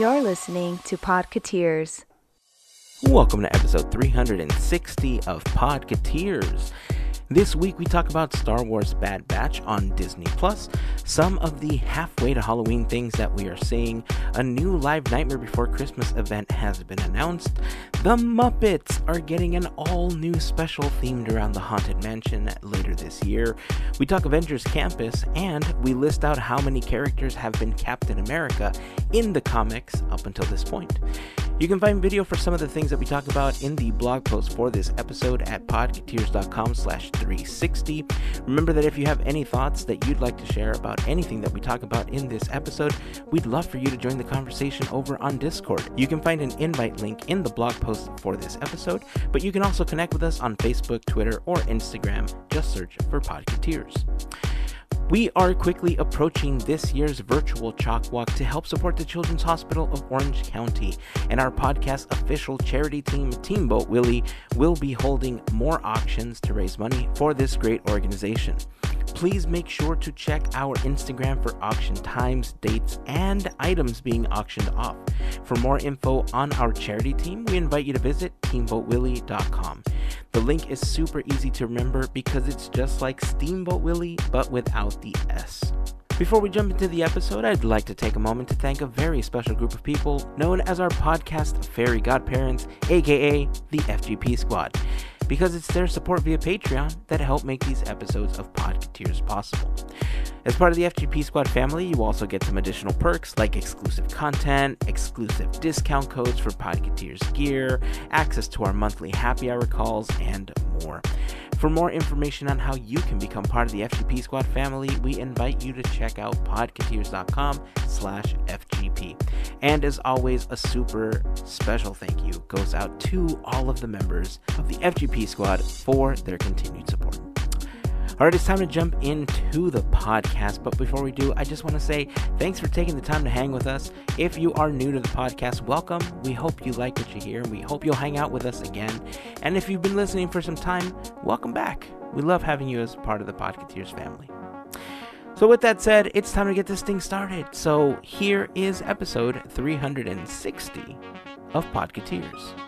You're listening to Podcateers. Welcome to episode 360 of Podcateers. This week we talk about Star Wars Bad Batch on Disney Plus, some of the halfway to Halloween things that we are seeing, a new live Nightmare Before Christmas event has been announced, the Muppets are getting an all new special themed around the Haunted Mansion later this year. We talk Avengers Campus, and we list out how many characters have been Captain America in the comics up until this point. You can find video for some of the things that we talk about in the blog post for this episode at podcateers.com slash 360. Remember that if you have any thoughts that you'd like to share about anything that we talk about in this episode, we'd love for you to join the conversation over on Discord. You can find an invite link in the blog post for this episode, but you can also connect with us on Facebook, Twitter, or Instagram. Just search for Podcateers. We are quickly approaching this year's virtual CHOC Walk to help support the Children's Hospital of Orange County, and our podcast official charity team, Teamboat Willie, will be holding more auctions to raise money for this great organization. Please make sure to check our Instagram for auction times, dates, and items being auctioned off. For more info on our charity team, we invite you to visit teamboatwillie.com. The link is super easy to remember because it's just like Steamboat Willie, but without the S. Before we jump into the episode, I'd like to take a moment to thank a very special group of people known as our podcast fairy godparents, aka the FGP Squad, because it's their support via Patreon that help make these episodes of Podcateers possible. As part of the FGP Squad family, you also get some additional perks like exclusive content, exclusive discount codes for Podcateers gear, access to our monthly happy hour calls, and more. For more information on how you can become part of the FGP Squad family, we invite you to check out podcateers.com slash FGP. And as always, a super special thank you goes out to all of the members of the FGP Squad for their continued support. All right, it's time to jump into the podcast. But before we do, I just want to say thanks for taking the time to hang with us. If you are new to the podcast, welcome. We hope you like what you hear, and we hope you'll hang out with us again. And if you've been listening for some time, welcome back. We love having you as part of the Podcateers family. So, with that said, it's time to get this thing started. So, here is episode 360 of Podcateers.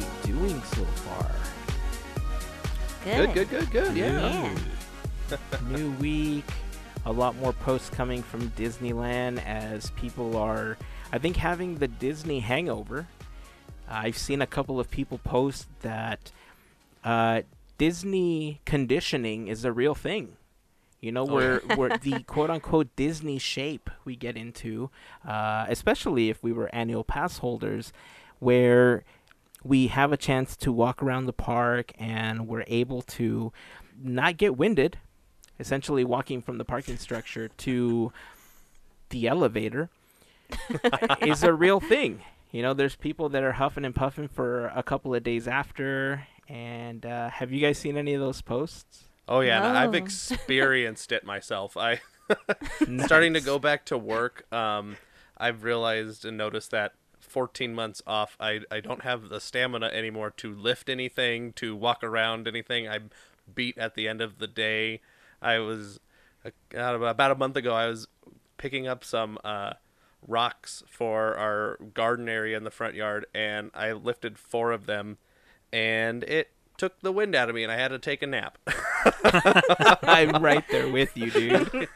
Everybody doing so far? Good, good, good, good. Yeah. Yeah. New week, a lot more posts coming from Disneyland as people are, I think, having the Disney hangover. I've seen a couple of people post that uh, Disney conditioning is a real thing. You know, Oh, where where the quote unquote Disney shape we get into, uh, especially if we were annual pass holders, where we have a chance to walk around the park and we're able to not get winded, essentially walking from the parking structure to the elevator is a real thing. You know, there's people that are huffing and puffing for a couple of days after. And uh, have you guys seen any of those posts? Oh yeah, and I've experienced it myself. I starting to go back to work. Um, I've realized and noticed that 14 months off, I I don't have the stamina anymore to lift anything, to walk around anything. I'm beat at the end of the day. I was uh, about a month ago. I was picking up some uh, rocks for our garden area in the front yard, and I lifted four of them, and it took the wind out of me, and I had to take a nap. I'm right there with you, dude.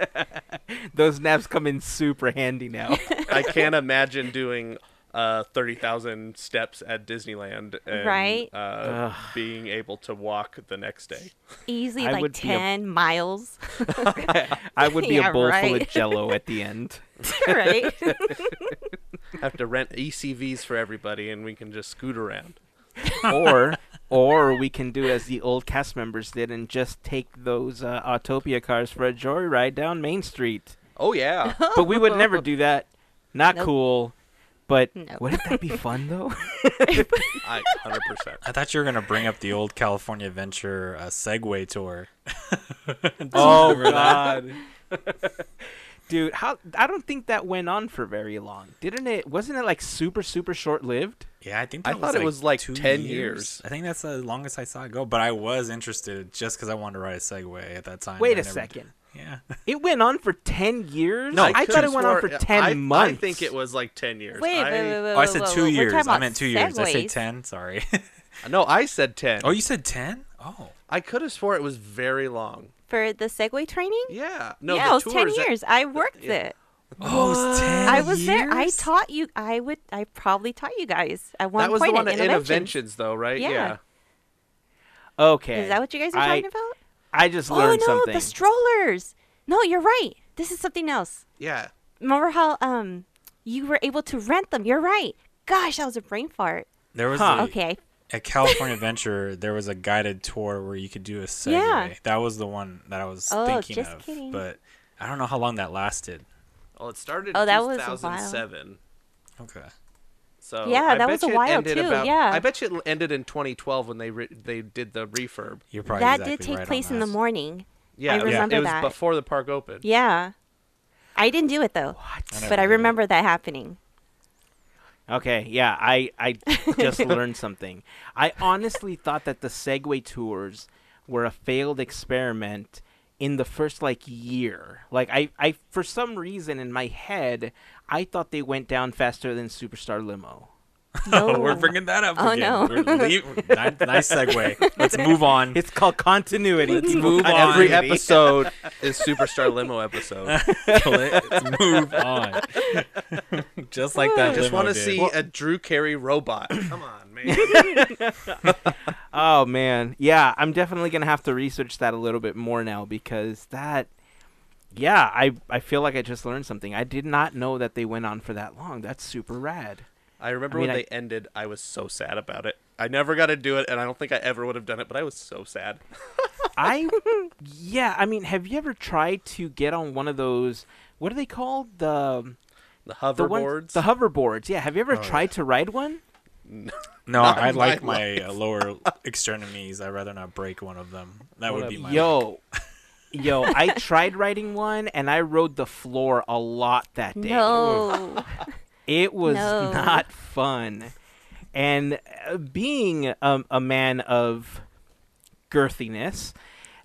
Those naps come in super handy now. I can't imagine doing uh, 30,000 steps at Disneyland and Right. uh, being able to walk the next day. Easily I like would be a- 10 miles. I would be Yeah, a bowl full of jello at the end. right? have to rent ECVs for everybody and we can just scoot around. or or we can do as the old cast members did and just take those uh, Autopia cars for a joyride down Main Street. Oh, yeah. But we would never do that. Not Nope. cool. But Nope. wouldn't that be fun though? I 100%. I thought you were gonna bring up the old California Adventure uh, Segway tour. oh God. Dude, how I don't think that went on for very long. Didn't it? Wasn't it like super super short lived? Yeah, I think I that thought it was like two 10 years. I think that's the longest I saw it go. But I was interested just because I wanted to ride a Segway at that time. Wait I a never second. did. Yeah. It went on for 10 years? No, I thought it went on for 10 I, months. I think it was like 10 years. Wait, I, wait, wait, oh, wait. Oh, I said two wait, years. I meant two years. I said ten. Sorry. No, I said 10. oh, you said ten? Oh. I could have swore it was very long. For the Segway training? Yeah. No, yeah, it was 10 tours that- years. I worked yeah. it. Oh, it was ten. I was there. I taught you. I would. I probably taught you guys at one That was point the one at at Innoventions. Innoventions, though, right? Yeah. Okay. Is that what you guys are I, talking about? I just Oh learned no, something. the strollers. No, you're right. This is something else. Yeah. Remember how um you were able to rent them? You're right. Gosh, that was a brain fart. There was Huh. a, Okay. at California Adventure. There was a guided tour where you could do a Segway. Yeah. That was the one that I was Oh, thinking just of. kidding. But I don't know how long that lasted. Well, it started Oh, in that was a while. 2007. Okay. So Yeah, I that bet was a you it while, ended too, About, yeah. I bet you it ended in 2012 when they re- they did the refurb. You're probably that exactly did take right place in the morning. Yeah, it was- remember it was that. before the park opened. Yeah. I didn't do it though, I but never I did remember that happening. Okay, yeah, I I just learned something. I honestly thought that the Segway tours were a failed experiment in the first like year. Like I I for some reason in my head, I thought they went down faster than Superstar Limo. No. We're bringing that up Oh, again. no. We're leave- nice, nice segue. Let's move on. It's called continuity. Let's move on. Every episode is Superstar Limo episode. Let's move on. Just like that. I just limo want to did. see a Drew Carey robot. Come on, man. Oh man, yeah, I'm definitely gonna have to research that a little bit more now because that, yeah, I I feel like I just learned something. I did not know that they went on for that long. That's super rad. I remember I mean, when I- they ended. I was so sad about it. I never got to do it, and I don't think I ever would have done it. But I was so sad. I, yeah, I mean, have you ever tried to get on one of those? What are they called? The The the ones- hoverboards. the hoverboards. Yeah, have you ever Oh, tried to ride one? No, Not I like my my uh, lower extremities. I'd rather not break one of them. That would be my. Yo, yo, I tried riding one and I rode the floor a lot that day. No. It was No. not fun. And uh, being um, a man of girthiness,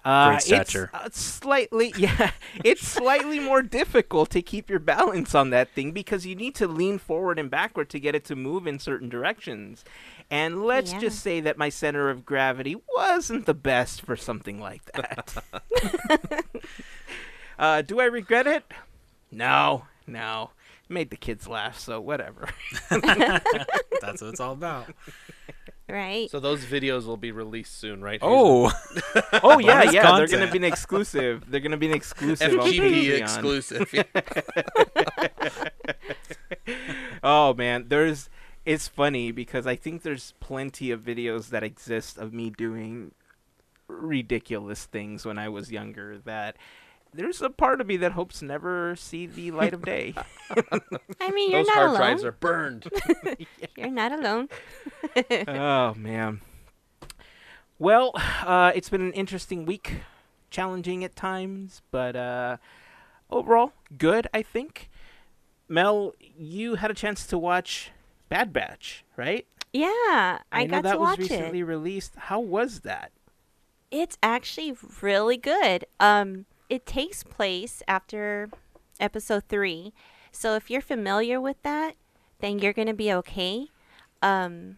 uh, Great stature. It's, uh, slightly, yeah, it's slightly more difficult to keep your balance on that thing because you need to lean forward and backward to get it to move in certain directions. And let's Yeah. just say that my center of gravity wasn't the best for something like that. uh, do I regret it? No, no. Made the kids laugh, so whatever. That's what it's all about. right. so those videos will be released soon, right? Oh, Oh yeah, Bonus yeah. They're gonna be an exclusive. They're gonna be an exclusive. FGP exclusive. Oh man, there's. It's funny because I think there's plenty of videos that exist of me doing ridiculous things when I was younger. That there's a part of me that hopes never see the light of day. I mean, you're those not hard alone. drives are burned. You're not alone. oh man. Well, uh, it's been an interesting week, challenging at times, but uh, overall good. I think. Mel, you had a chance to watch Bad Batch, right? Yeah, I, know got that to was recently it. released. How was that? It's actually really good. Um, it takes place after episode three, so if you're familiar with that, then you're gonna be okay. Um,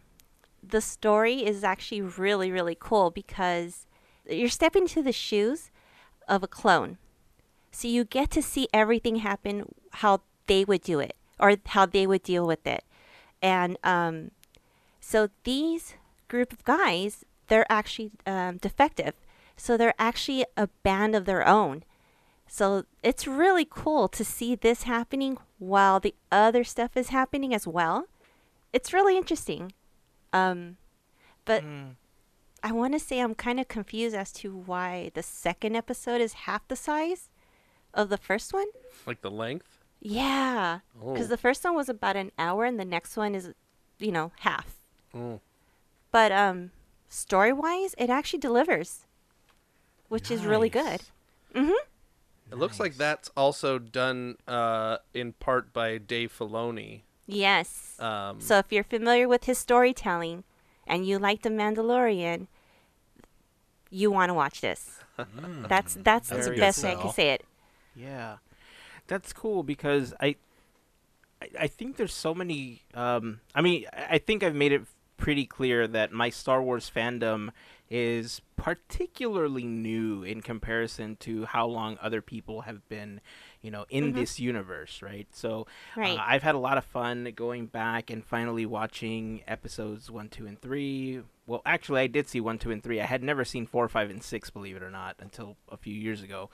the story is actually really really cool because you're stepping into the shoes of a clone, so you get to see everything happen how they would do it or how they would deal with it, and um, so these group of guys, they're actually um, defective. So they're actually a band of their own. So it's really cool to see this happening while the other stuff is happening as well. It's really interesting. Um, but I want to say I'm kind of confused as to why the second episode is half the size of the first one. like the length. Yeah, because Oh. the first one was about an hour, and the next one is, you know, half. Oh. But um, story wise, it actually delivers, which is really good. Mm-hmm. It looks like that's also done uh, in part by Dave Filoni. Yes. Um, So if you're familiar with his storytelling and you like The Mandalorian, you want to watch this. Mm. That's that's, That's the best way I can say it. Yeah, that's cool because I, I, I think there's so many. Um, I mean, I I think I've made it pretty clear that my Star Wars fandom is particularly new in comparison to how long other people have been, you know, in Mhm. this universe, right? So Right. uh, I've had a lot of fun going back and finally watching episodes one, two, and three. Well, actually, I did see one, two, and three. I had never seen four, five, and six, believe it or not, until a few years ago.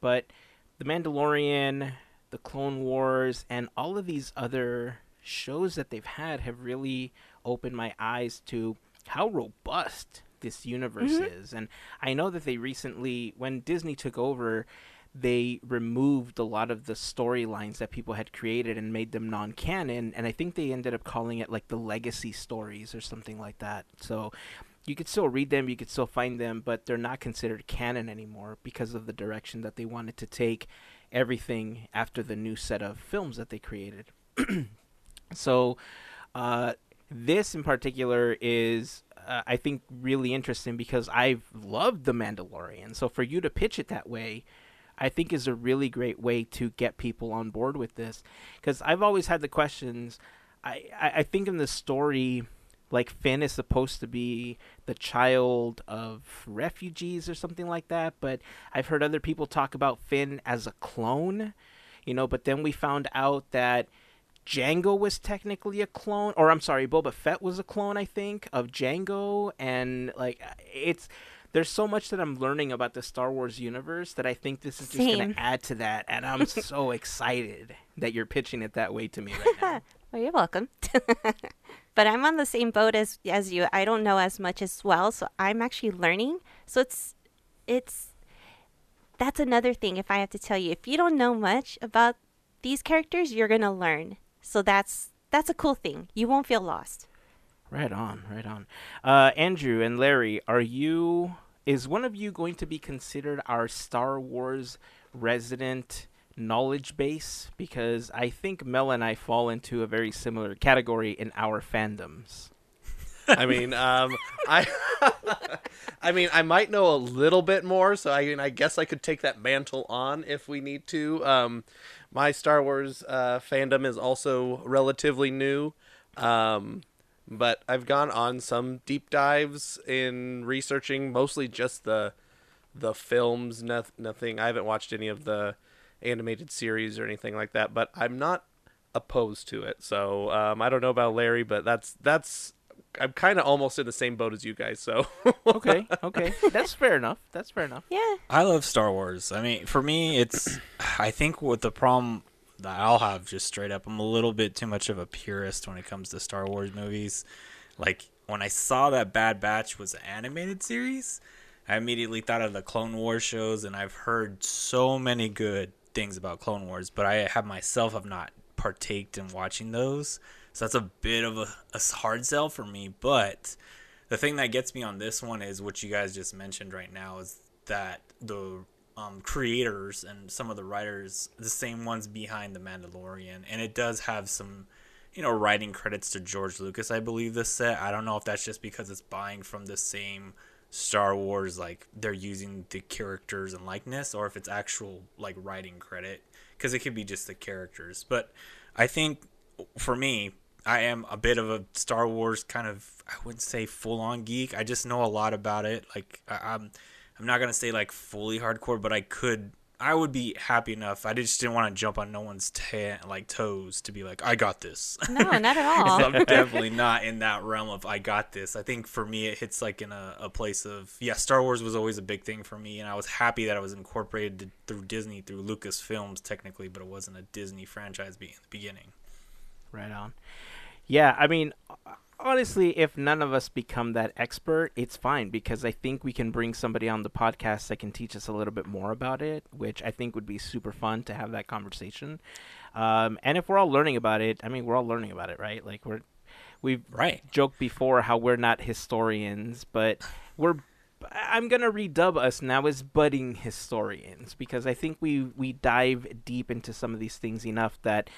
But The Mandalorian, The Clone Wars, and all of these other shows that they've had have really opened my eyes to how robust this universe Mhm. is. And I know that they recently, when Disney took over, they removed a lot of the storylines that people had created and made them non-canon and i think they ended up calling it like the legacy stories or something like that so you could still read them you could still find them but they're not considered canon anymore because of the direction that they wanted to take everything after the new set of films that they created so uh, this in particular is uh, i think really interesting because i've loved the mandalorian so for you to pitch it that way I think is a really great way to get people on board with this because I've always had the questions. I, I, I think in the story, like Finn is supposed to be the child of refugees or something like that, but I've heard other people talk about Finn as a clone, you know, but then we found out that Jango was technically a clone, or I'm sorry, Boba Fett was a clone, I think, of Jango, and like it's there's so much that I'm learning about the Star Wars universe that I think this is just going to add to that, and I'm so excited that you're pitching it that way to me right now. Well, you're welcome. but I'm on the same boat as as you. I don't know as much as well, so I'm actually learning. So it's it's that's another thing. If I have to tell you, if you don't know much about these characters, you're gonna learn. So that's that's a cool thing. You won't feel lost. Right on, right on. Uh, Andrew and Larry, are you? Is one of you going to be considered our Star Wars resident knowledge base? Because I think Mel and I fall into a very similar category in our fandoms. I mean, um, I, I mean, I might know a little bit more, so I mean, I guess I could take that mantle on if we need to. Um, my Star Wars uh, fandom is also relatively new, um, but I've gone on some deep dives in researching mostly just the the films. Noth- nothing. I haven't watched any of the animated series or anything like that, but I'm not opposed to it. So um, I don't know about Larry, but that's that's I'm kind of almost in the same boat as you guys. So Okay, okay, that's fair enough. That's fair enough. Yeah. I love Star Wars. I mean, for me, it's. I think what the problem that I'll have just straight up, I'm a little bit too much of a purist when it comes to Star Wars movies. Like when I saw that Bad Batch was an animated series, I immediately thought of the Clone Wars shows, and I've heard so many good things about Clone Wars, but I have myself have not partaked in watching those. So that's a bit of a, a hard sell for me. But the thing that gets me on this one is what you guys just mentioned right now is that the um, creators and some of the writers, the same ones behind The Mandalorian, and it does have some, you know, writing credits to George Lucas, I believe, this set. I don't know if that's just because it's buying from the same Star Wars, like they're using the characters and likeness, or if it's actual, like, writing credit, because it could be just the characters. But I think for me, I am a bit of a Star Wars kind of I wouldn't say full on geek. I just know a lot about it. Like I, I'm I'm not gonna say like fully hardcore, but I could I would be happy enough. I just didn't want to jump on no one's ta- like toes to be like I got this. No, not at all. I'm definitely not in that realm of I got this. I think for me it hits like in a, a place of yeah, Star Wars was always a big thing for me, and I was happy that it was incorporated through Disney through Lucasfilms technically, but it wasn't a Disney franchise in the beginning. Right on. Yeah, I mean, honestly, if none of us become that expert, it's fine because I think we can bring somebody on the podcast that can teach us a little bit more about it, which I think would be super fun to have that conversation. Um, and if we're all learning about it, I mean, we're all learning about it, right? Like we're we've Right. joked before how we're not historians, but we're I'm gonna redub us now as budding historians because I think we we dive deep into some of these things enough that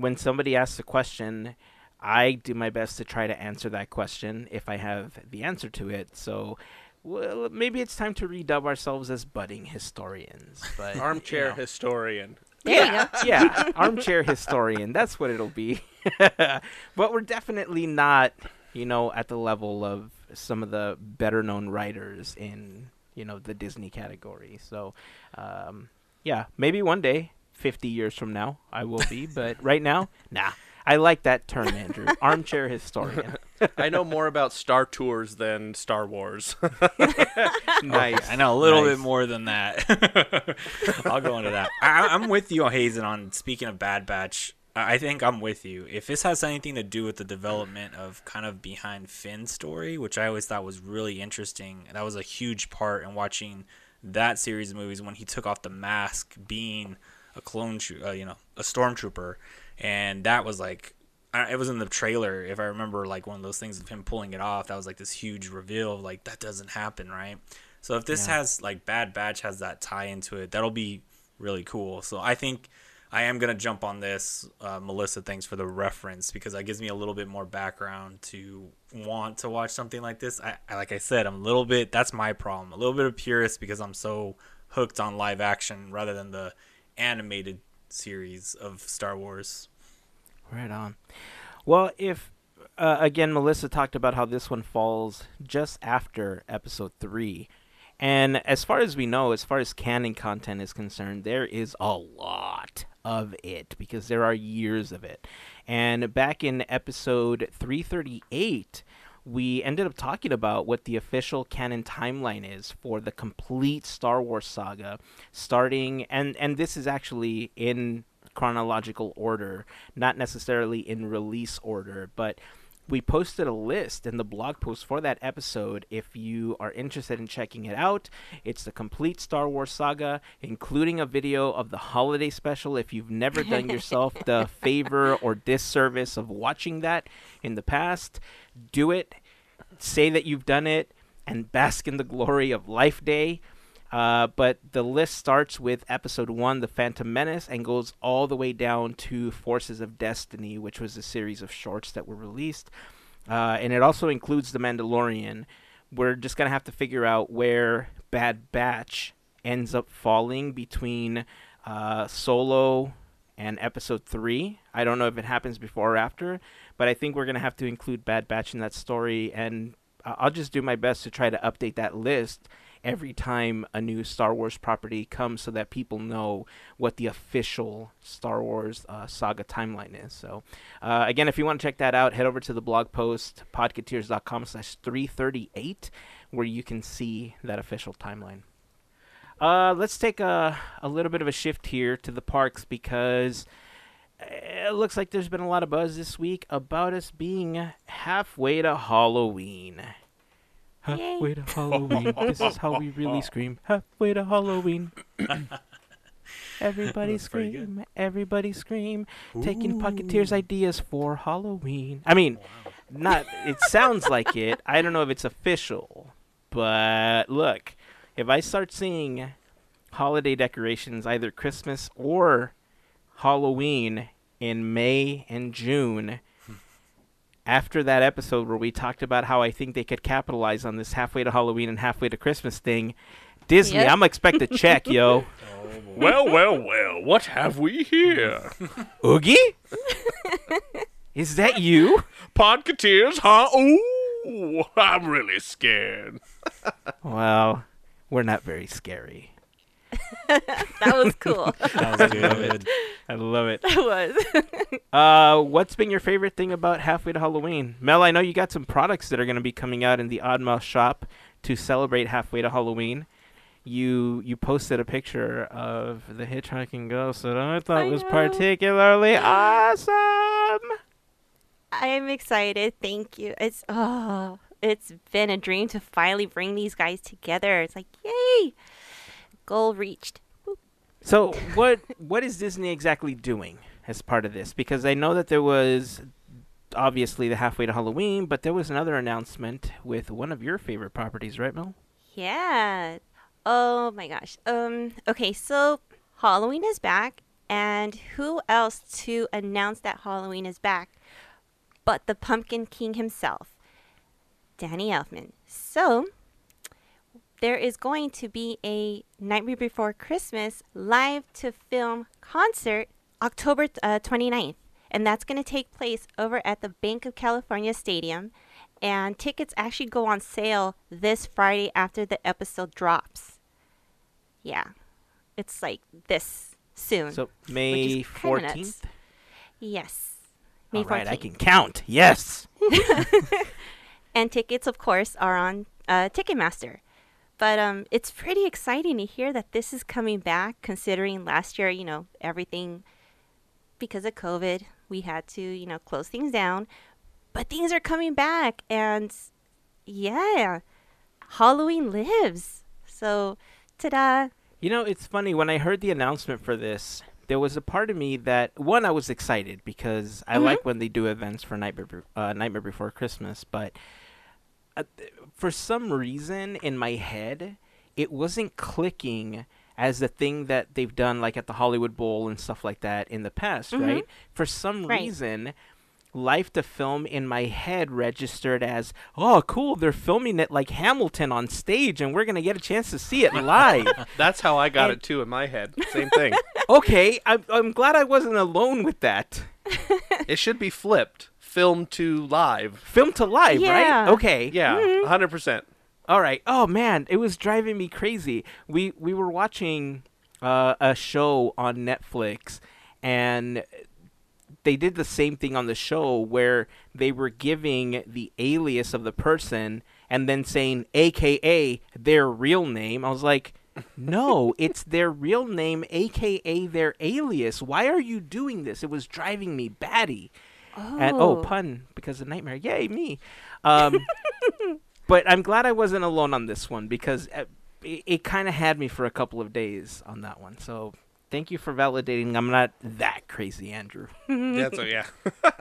when somebody asks a question, I do my best to try to answer that question if I have the answer to it. So. Well, maybe it's time to redub ourselves as budding historians. But you Armchair know. historian. There you go. yeah, armchair historian. That's what it'll be. but we're definitely not, you know, at the level of some of the better known writers in, you know, the Disney category. So, um, yeah, maybe one day, 50 years from now, I will be. But right now, nah. I like that term, Andrew. Armchair historian. I know more about Star Tours than Star Wars. nice. I know a little Nice. bit more than that. I'll go into that. I, I'm with you, Hazen, on speaking of Bad Batch. I I think I'm with you. If this has anything to do with the development of kind of behind Finn's story, which I always thought was really interesting, that was a huge part in watching that series of movies when he took off the mask, being a clone, tro- uh, you know, a stormtrooper, and that was like. I- It was in the trailer, if I remember, like one of those things of him pulling it off. That was like this huge reveal of like that doesn't happen, right? So if this Yeah. has like Bad Batch has that tie into it, that'll be really cool. So I think I am gonna jump on this. Uh, Melissa, thanks for the reference because that gives me a little bit more background to want to watch something like this. I, I like I said, I'm a little bit. That's my problem. A little bit of purist because I'm so hooked on live action rather than the animated series of Star Wars. Right on. Well, if uh, again, Melissa talked about how this one falls just after episode three, and as far as we know, as far as canon content is concerned, there is a lot of it because there are years of it. And back in episode three thirty eight. We ended up talking about what the official canon timeline is for the complete Star Wars saga, starting and and this is actually in chronological order, not necessarily in release order, but we posted a list in the blog post for that episode if you are interested in checking it out. It's the complete Star Wars saga, including a video of the holiday special. If you've never done yourself the favor or disservice of watching that in the past, do it. Say that you've done it and bask in the glory of Life Day. Uh, but the list starts with episode one, The Phantom Menace, and goes all the way down to Forces of Destiny, which was a series of shorts that were released. Uh, and it also includes The Mandalorian. We're just going to have to figure out where Bad Batch ends up falling between uh, Solo and episode three. I don't know if it happens before or after, but I think we're going to have to include Bad Batch in that story. And I- I'll just do my best to try to update that list every time a new Star Wars property comes so that people know what the official Star Wars uh, saga timeline is. So, uh, again, if you want to check that out, head over to the blog post, podcateers.com slash 338, where you can see that official timeline. Uh, let's take a, a little bit of a shift here to the parks because it looks like there's been a lot of buzz this week about us being halfway to Halloween. Halfway to Halloween. this is how we really scream. Halfway to Halloween. everybody scream. Everybody scream. Taking Podcateers ideas for Halloween. I mean, not. It sounds like it. I don't know if it's official, but look, if I start seeing holiday decorations, either Christmas or Halloween in May and June. After that episode where we talked about how I think they could capitalize on this halfway to Halloween and halfway to Christmas thing, Disney, Yep. I'm gonna expect a check, yo. well, well, well. What have we here? Oogie? Is that you? Podcateers, huh? Ooh, I'm really scared. Well, we're not very scary. That was cool. That was good. I love it. that was. Uh, what's been your favorite thing about halfway to Halloween? Mel, I know you got some products that are going to be coming out in the Oddmouth shop to celebrate halfway to Halloween. You you posted a picture of the hitchhiking ghost that I thought I was know. particularly awesome. I am excited. Thank you. It's oh, it's been a dream to finally bring these guys together. It's like yay, goal reached. So what what is Disney exactly doing as part of this? Because I know that there was obviously the halfway to Halloween, but there was another announcement with one of your favorite properties, right, Mel? Yeah. Oh my gosh. Um. Okay. So Halloween is back, and who else to announce that Halloween is back, but the Pumpkin King himself, Danny Elfman. So there is going to be a Nightmare Before Christmas live to film concert October uh, 29th. And that's going to take place over at the Banc of California Stadium. And tickets actually go on sale this Friday after the episode drops. Yeah. It's like this soon. So May is kinda nuts. 14th. yes. May All right, I can count. Yes. and tickets of course are on uh, ticketmaster but um, it's pretty exciting to hear that this is coming back considering last year you know everything because of covid we had to you know close things down but things are coming back and yeah halloween lives so ta-da You know, it's funny when I heard the announcement for this. There was a part of me that one I was excited because I Mhm. like when they do events for Nightmare Be- uh, Nightmare Before Christmas, but uh, for some reason in my head it wasn't clicking as the thing that they've done like at the Hollywood Bowl and stuff like that in the past, Mhm. right? For some Right. reason Life to Film in my head registered as, oh, cool, they're filming it like Hamilton on stage and we're going to get a chance to see it live. That's how I got And- it too in my head. Same thing. okay, I'm, I'm glad I wasn't alone with that. it should be flipped. Film to live. Film to live, right? Okay. Yeah, Mm-hmm. 100%. All right. Oh man, it was driving me crazy. We we were watching uh, a show on Netflix, and they did the same thing on the show where they were giving the alias of the person and then saying AKA their real name. I was like. no, it's their real name, aka their alias. Why are you doing this? It was driving me batty. Oh, And oh, pun because of nightmare. Yay, me. Um, but I'm glad I wasn't alone on this one because uh, it, it kind of had me for a couple of days on that one. So thank you for validating. I'm not that crazy, Andrew. yeah, so yeah.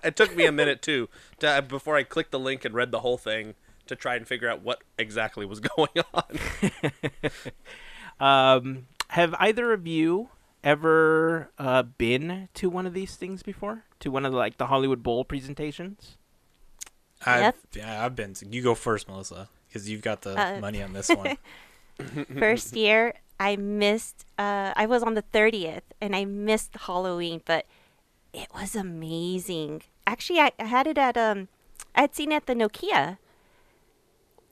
it took me a minute too to, before I clicked the link and read the whole thing to try and figure out what exactly was going on. Um, have either of you ever uh, been to one of these things before? To one of the, like the Hollywood Bowl presentations? I've, yeah, I've been. You go first, Melissa, because you've got the Uh, money on this one. first year i missed uh, i was on the 30th and i missed halloween but it was amazing actually i, I had it at um I'd seen it at the nokia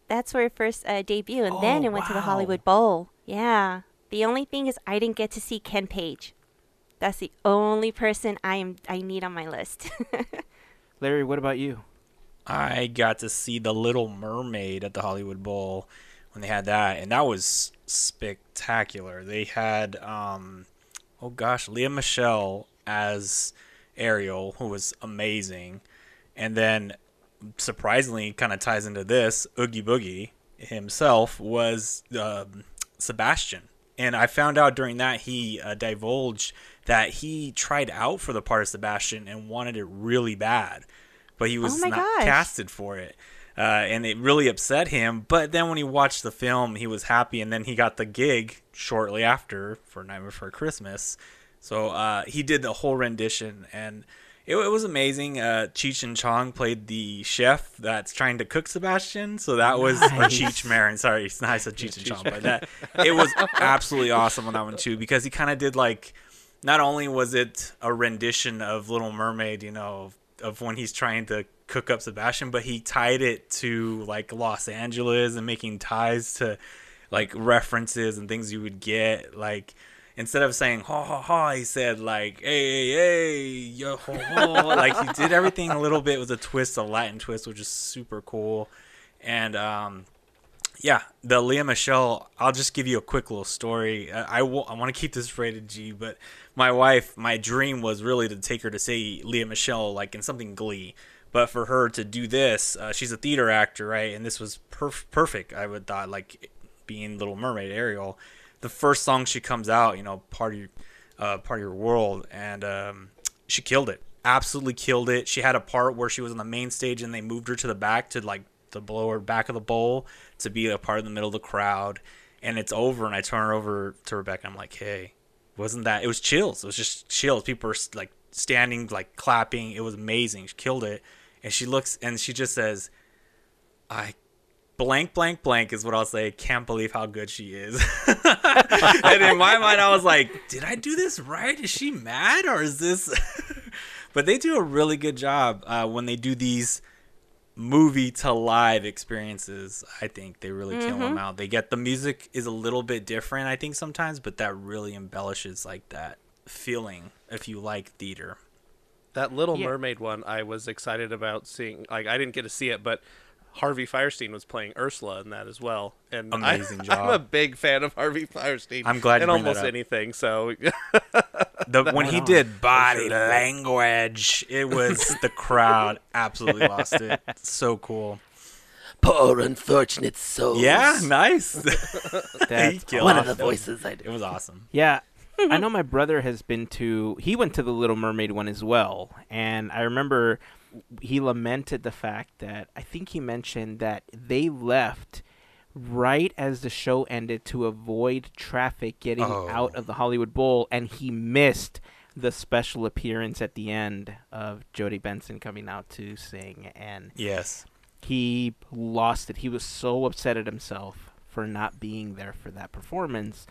that's where it first uh, debuted and then Oh, it went to the hollywood bowl yeah the only thing is i didn't get to see ken page that's the only person i am i need on my list Larry, what about you? I got to see the Little Mermaid at the Hollywood Bowl when they had that, and that was spectacular. They had, um, oh gosh, Lea Michele as Ariel, who was amazing, and then surprisingly, kind of ties into this. Oogie Boogie himself was um, Sebastian, and I found out during that he uh, divulged that he tried out for the part of Sebastian and wanted it really bad, but he was my not gosh. casted for it. Uh, and it really upset him. But then when he watched the film, he was happy, and then he got the gig shortly after for Nightmare Before Christmas. So uh, he did the whole rendition, and it, it was amazing. Uh, Cheech and Chong played the chef that's trying to cook Sebastian. So that was or Cheech Marin. Sorry, it's not I said Cheech and Chong, but that it was absolutely awesome on that one too because he kind of did like. Not only was it a rendition of Little Mermaid, you know, of when he's trying to cook up Sebastian, but he tied it to like Los Angeles and making ties to like references and things you would get. Like instead of saying ha ha ha, he said like hey hey hey yo ho ho. like he did everything a little bit with a twist, a Latin twist, which is super cool. And um, yeah, the Lea Michele. I'll just give you a quick little story. Uh, I, want to keep this rated G, but my wife, my dream was really to take her to see Leah Michelle like in something Glee. But for her to do this, uh, she's a theater actor, right? And this was perf- perfect. I would thought like being Little Mermaid Ariel. The first song she comes out, you know, part of uh, part of your world, and um, she killed it. absolutely killed it. She had a part where she was on the main stage and they moved her to the back to like the lower back of the bowl to be a part of the middle of the crowd. And it's over, and I turn her over to Rebecca. I'm like, hey, wasn't that? It was chills. It was just chills. People were like standing, like clapping. It was amazing. She killed it. And she looks and she just says, I blank blank blank is what I'll say. Can't believe how good she is. and in my mind, I was like, did I do this right? Is she mad or is this? but they do a really good job uh, when they do these movie to live experiences. I think they really kill mm-hmm. them out. They get the music is a little bit different, I think sometimes, but that really embellishes like that feeling if you like theater. That Little Yeah. Mermaid one, I was excited about seeing. Like, I didn't get to see it, but Harvey Fierstein was playing Ursula in that as well. And I- Amazing I'm a big fan of Harvey Fierstein. I'm glad you in bring that almost up. anything. So The, when he on. did body sure language, it was the crowd absolutely lost it. So cool. Poor unfortunate souls. Yeah, nice. That's He One it. of the voices I do. It was awesome. Yeah. I know my brother has been to he went to the Little Mermaid one as well and I remember he lamented the fact that I think he mentioned that they left right as the show ended to avoid traffic getting Oh. out of the Hollywood Bowl and he missed the special appearance at the end of Jodi Benson coming out to sing and Yes. he lost it. He was so upset at himself for not being there for that performance.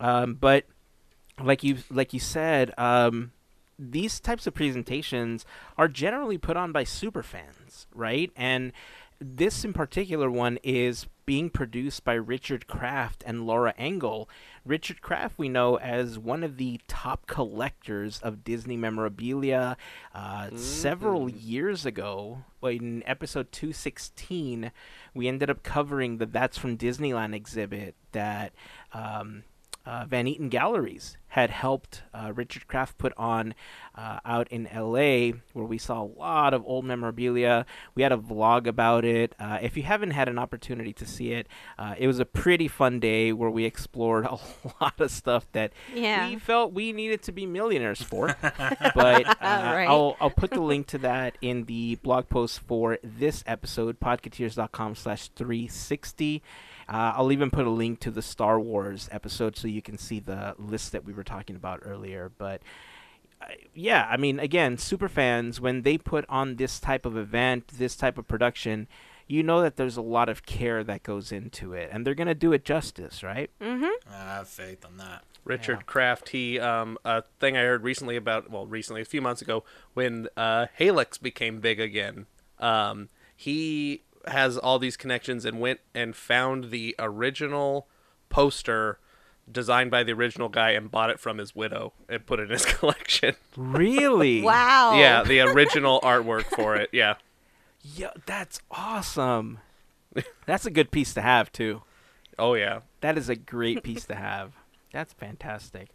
Um, but like you like you said, um, these types of presentations are generally put on by super fans, right? And this in particular one is being produced by Richard Kraft and Laura Engel. Richard Kraft, we know as one of the top collectors of Disney memorabilia. Uh, Several years ago, in episode 216, we ended up covering the That's from Disneyland exhibit that um, uh, Van Eaton Galleries had helped uh, Richard Kraft put on uh, out in LA, where we saw a lot of old memorabilia. We had a vlog about it. Uh, if you haven't had an opportunity to see it, uh, it was a pretty fun day where we explored a lot of stuff that Yeah. we felt we needed to be millionaires for. but uh, Right. I'll, I'll put the link to that in the blog post for this episode, podcateers.com slash 360. Uh, I'll even put a link to the Star Wars episode so you can see the list that we were talking about earlier. But uh, yeah, I mean, again, super fans, when they put on this type of event, this type of production, you know that there's a lot of care that goes into it, and they're going to do it justice, right? Mm-hmm. I have faith on that. Richard Yeah. Kraft, he um a thing I heard recently about well recently a few months ago when uh Halix became big again. Um he has all these connections and went and found the original poster designed by the original guy and bought it from his widow and put it in his collection. Really? Wow. Yeah, the original artwork for it. Yeah. Yeah, that's awesome. That's a good piece to have too. Oh yeah. That is a great piece to have. That's fantastic.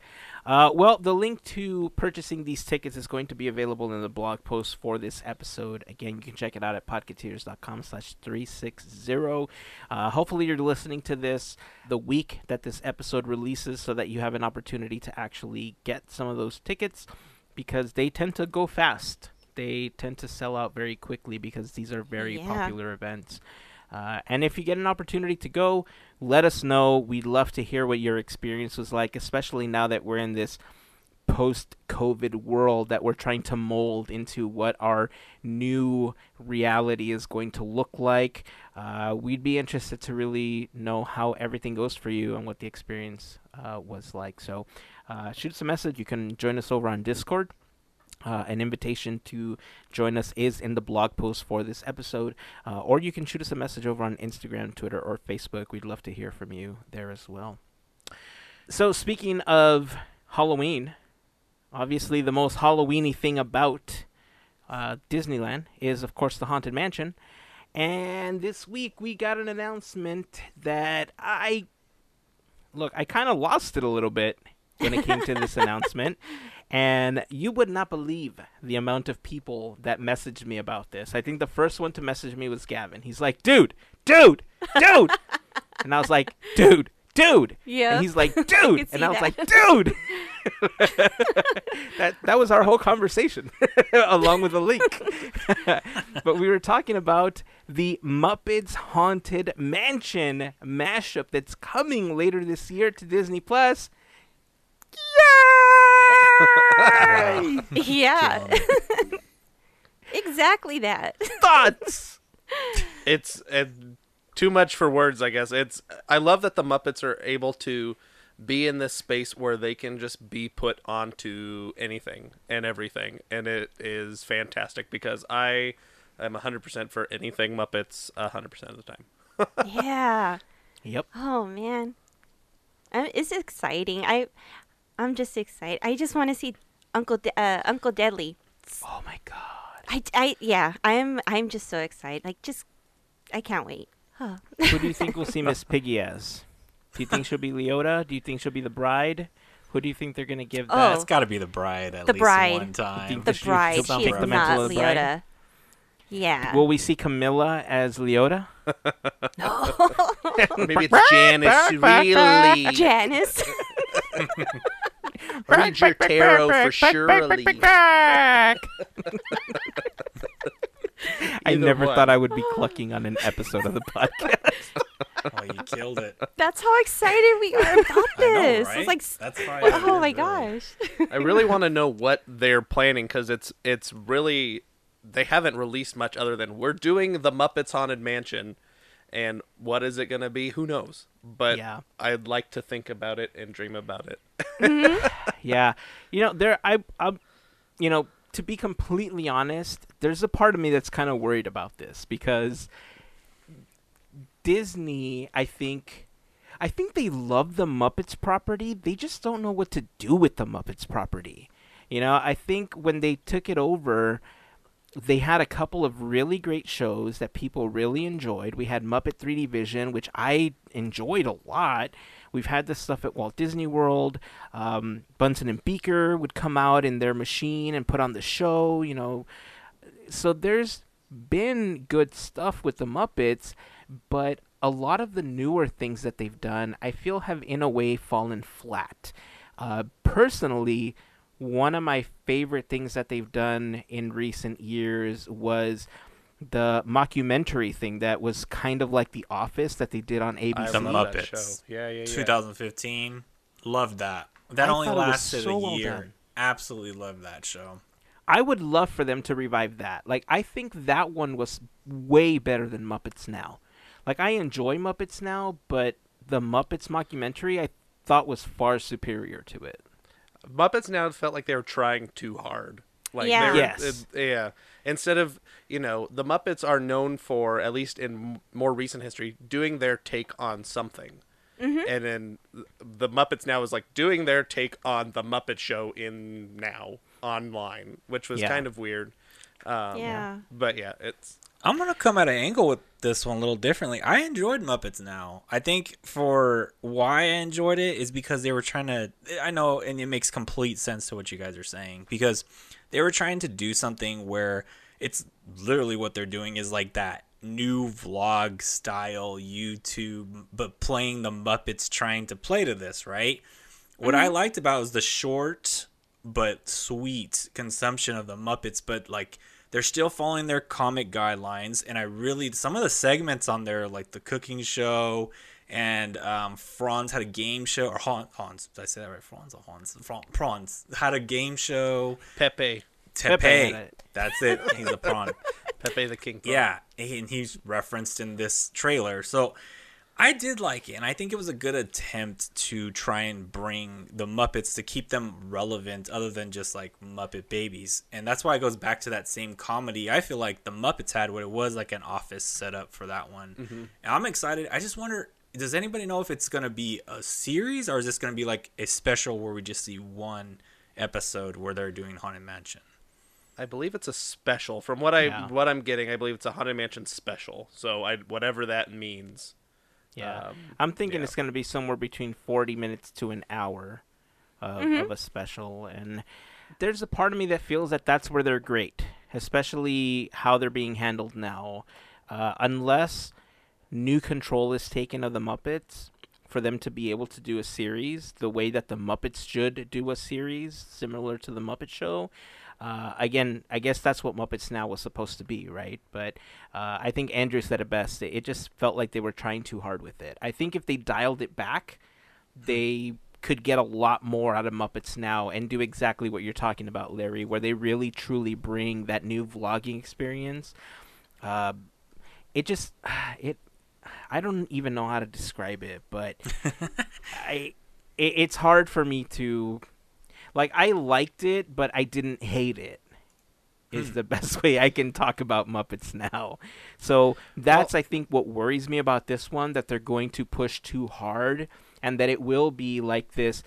Uh, well, the link to purchasing these tickets is going to be available in the blog post for this episode. Again, you can check it out at podcateers.com slash 360. Uh, hopefully you're listening to this the week that this episode releases so that you have an opportunity to actually get some of those tickets because they tend to go fast. They tend to sell out very quickly because these are very Yeah. popular events. Uh, and if you get an opportunity to go, let us know. We'd love to hear what your experience was like, especially now that we're in this post COVID world that we're trying to mold into what our new reality is going to look like. Uh, we'd be interested to really know how everything goes for you and what the experience uh, was like. So uh, shoot us a message. You can join us over on Discord. Uh, an invitation to join us is in the blog post for this episode, uh, or you can shoot us a message over on Instagram, Twitter, or Facebook. We'd love to hear from you there as well. So, speaking of Halloween, obviously the most Halloweeny thing about uh, Disneyland is, of course, the Haunted Mansion. And this week we got an announcement that I look, I kind of lost it a little bit when it came to this announcement. And you would not believe the amount of people that messaged me about this. I think the first one to message me was Gavin. He's like, dude, dude, dude. and I was like, dude, dude. Yeah. And he's like, dude. and I was that. like, dude. that that was our whole conversation, along with the link. but we were talking about the Muppets Haunted Mansion mashup that's coming later this year to Disney Plus. Yay! yeah. exactly that. Thoughts? it's uh, too much for words i guess it's i love that the muppets are able to be in this space where they can just be put onto anything and everything and it is fantastic because i am 100% for anything muppets 100% of the time yeah. Yep. Oh man, I, it's exciting. I, I'm just excited. I just want to see Uncle De- uh, Uncle Deadly. Oh my god. I, I yeah. I'm I'm just so excited. Like just, I can't wait. Huh. Who do you think we'll see Miss Piggy as? Do you think she'll be Leota? Do you think she'll be the bride? Who do you think they're gonna give Oh. that? That's got to be the bride at The least bride. one time. think The bride. she'll She is the not mantle of the bride? Leota. Yeah. Will we see Camilla as Leota? No. Maybe it's janice really Janice. Read your tarot for shirley I Either never one. thought I would be clucking on an episode of the podcast. Oh, you killed it. That's how excited we are about I know, this. right? It's like, That's why. oh my gosh. I really want to know what they're planning because it's it's really they haven't released much other than we're doing the Muppets Haunted Mansion, and what is it going to be? Who knows? But Yeah. I'd like to think about it and dream about it. Mm-hmm. yeah, you know, there, I, I, you know, to be completely honest, there's a part of me that's kind of worried about this because Disney, I think. I think they love the Muppets property. They just don't know what to do with the Muppets property. You know, I think when they took it over, they had a couple of really great shows that people really enjoyed. We had Muppet 3D Vision, which I enjoyed a lot. We've had this stuff at Walt Disney World. Um, Bunsen and Beaker would come out in their machine and put on the show, you know. So there's been good stuff with the Muppets, but a lot of the newer things that they've done, I feel, have in a way fallen flat. Uh, personally, one of my favorite things that they've done in recent years was the mockumentary thing that was kind of like The Office that they did on ABC. The love that Muppets. show. Yeah, yeah, yeah. 2015. Loved that. That I only thought it was lasted so a year. done. Absolutely loved that show. I would love for them to revive that. Like I think that one was way better than Muppets Now. Like I enjoy Muppets Now, but the Muppets mockumentary I thought was far superior to it. Muppets now felt like they were trying too hard. Like Yeah. were- Yes. it- yeah. Instead of you know the Muppets are known for at least in m- more recent history doing their take on something. And then the Muppets now is like doing their take on the Muppet Show in now online, which was Yeah. kind of weird. Um, Yeah. But yeah, it's I'm gonna come at an angle with this one a little differently. I enjoyed Muppets now. I think for why I enjoyed it is because they were trying to. I know, and it makes complete sense to what you guys are saying because they were trying to do something where it's literally what they're doing is like that new vlog style YouTube, but playing the Muppets trying to play to this, right? What I mm-hmm. liked about was the short but sweet consumption of the Muppets, but like they're still following their comic guidelines. And I really some of the segments on there, like the cooking show and um, Franz had a game show or Han, Hans. Did I say that right? Franz or Hans? Fran, Franz had a game show. Pepe, Pepe Tepe. it. That's it. He's a prawn. Pepe the King. Prawn. Yeah, and he's referenced in this trailer. So I did like it, and I think it was a good attempt to try and bring the Muppets to keep them relevant, other than just like Muppet babies. And that's why it goes back to that same comedy. I feel like the Muppets had what it was like an office setup for that one. Mm-hmm. And I'm excited. I just wonder. Does anybody know if it's going to be a series or is this going to be like a special where we just see one episode where they're doing Haunted Mansion? I believe it's a special. From what I Yeah. what I'm getting, I believe it's a Haunted Mansion special. So I whatever that means. Yeah. Um, I'm thinking yeah. it's going to be somewhere between 40 minutes to an hour of, of a special. And there's a part of me that feels that that's where they're great, especially how they're being handled now. Uh, unless new control is taken of the Muppets, for them to be able to do a series the way that the Muppets should do a series, similar to the Muppet Show. Uh, again, I guess that's what Muppets Now was supposed to be, right? But uh, I think Andrew said it best. It just felt like they were trying too hard with it. I think if they dialed it back, they could get a lot more out of Muppets Now and do exactly what you're talking about, Larry, where they really truly bring that new vlogging experience. Uh, it just it I don't even know how to describe it, but I it, it's hard for me to like I liked it, but I didn't hate it. Is hmm. the best way I can talk about Muppets now. So that's I think what worries me about this one that they're going to push too hard and that it will be like this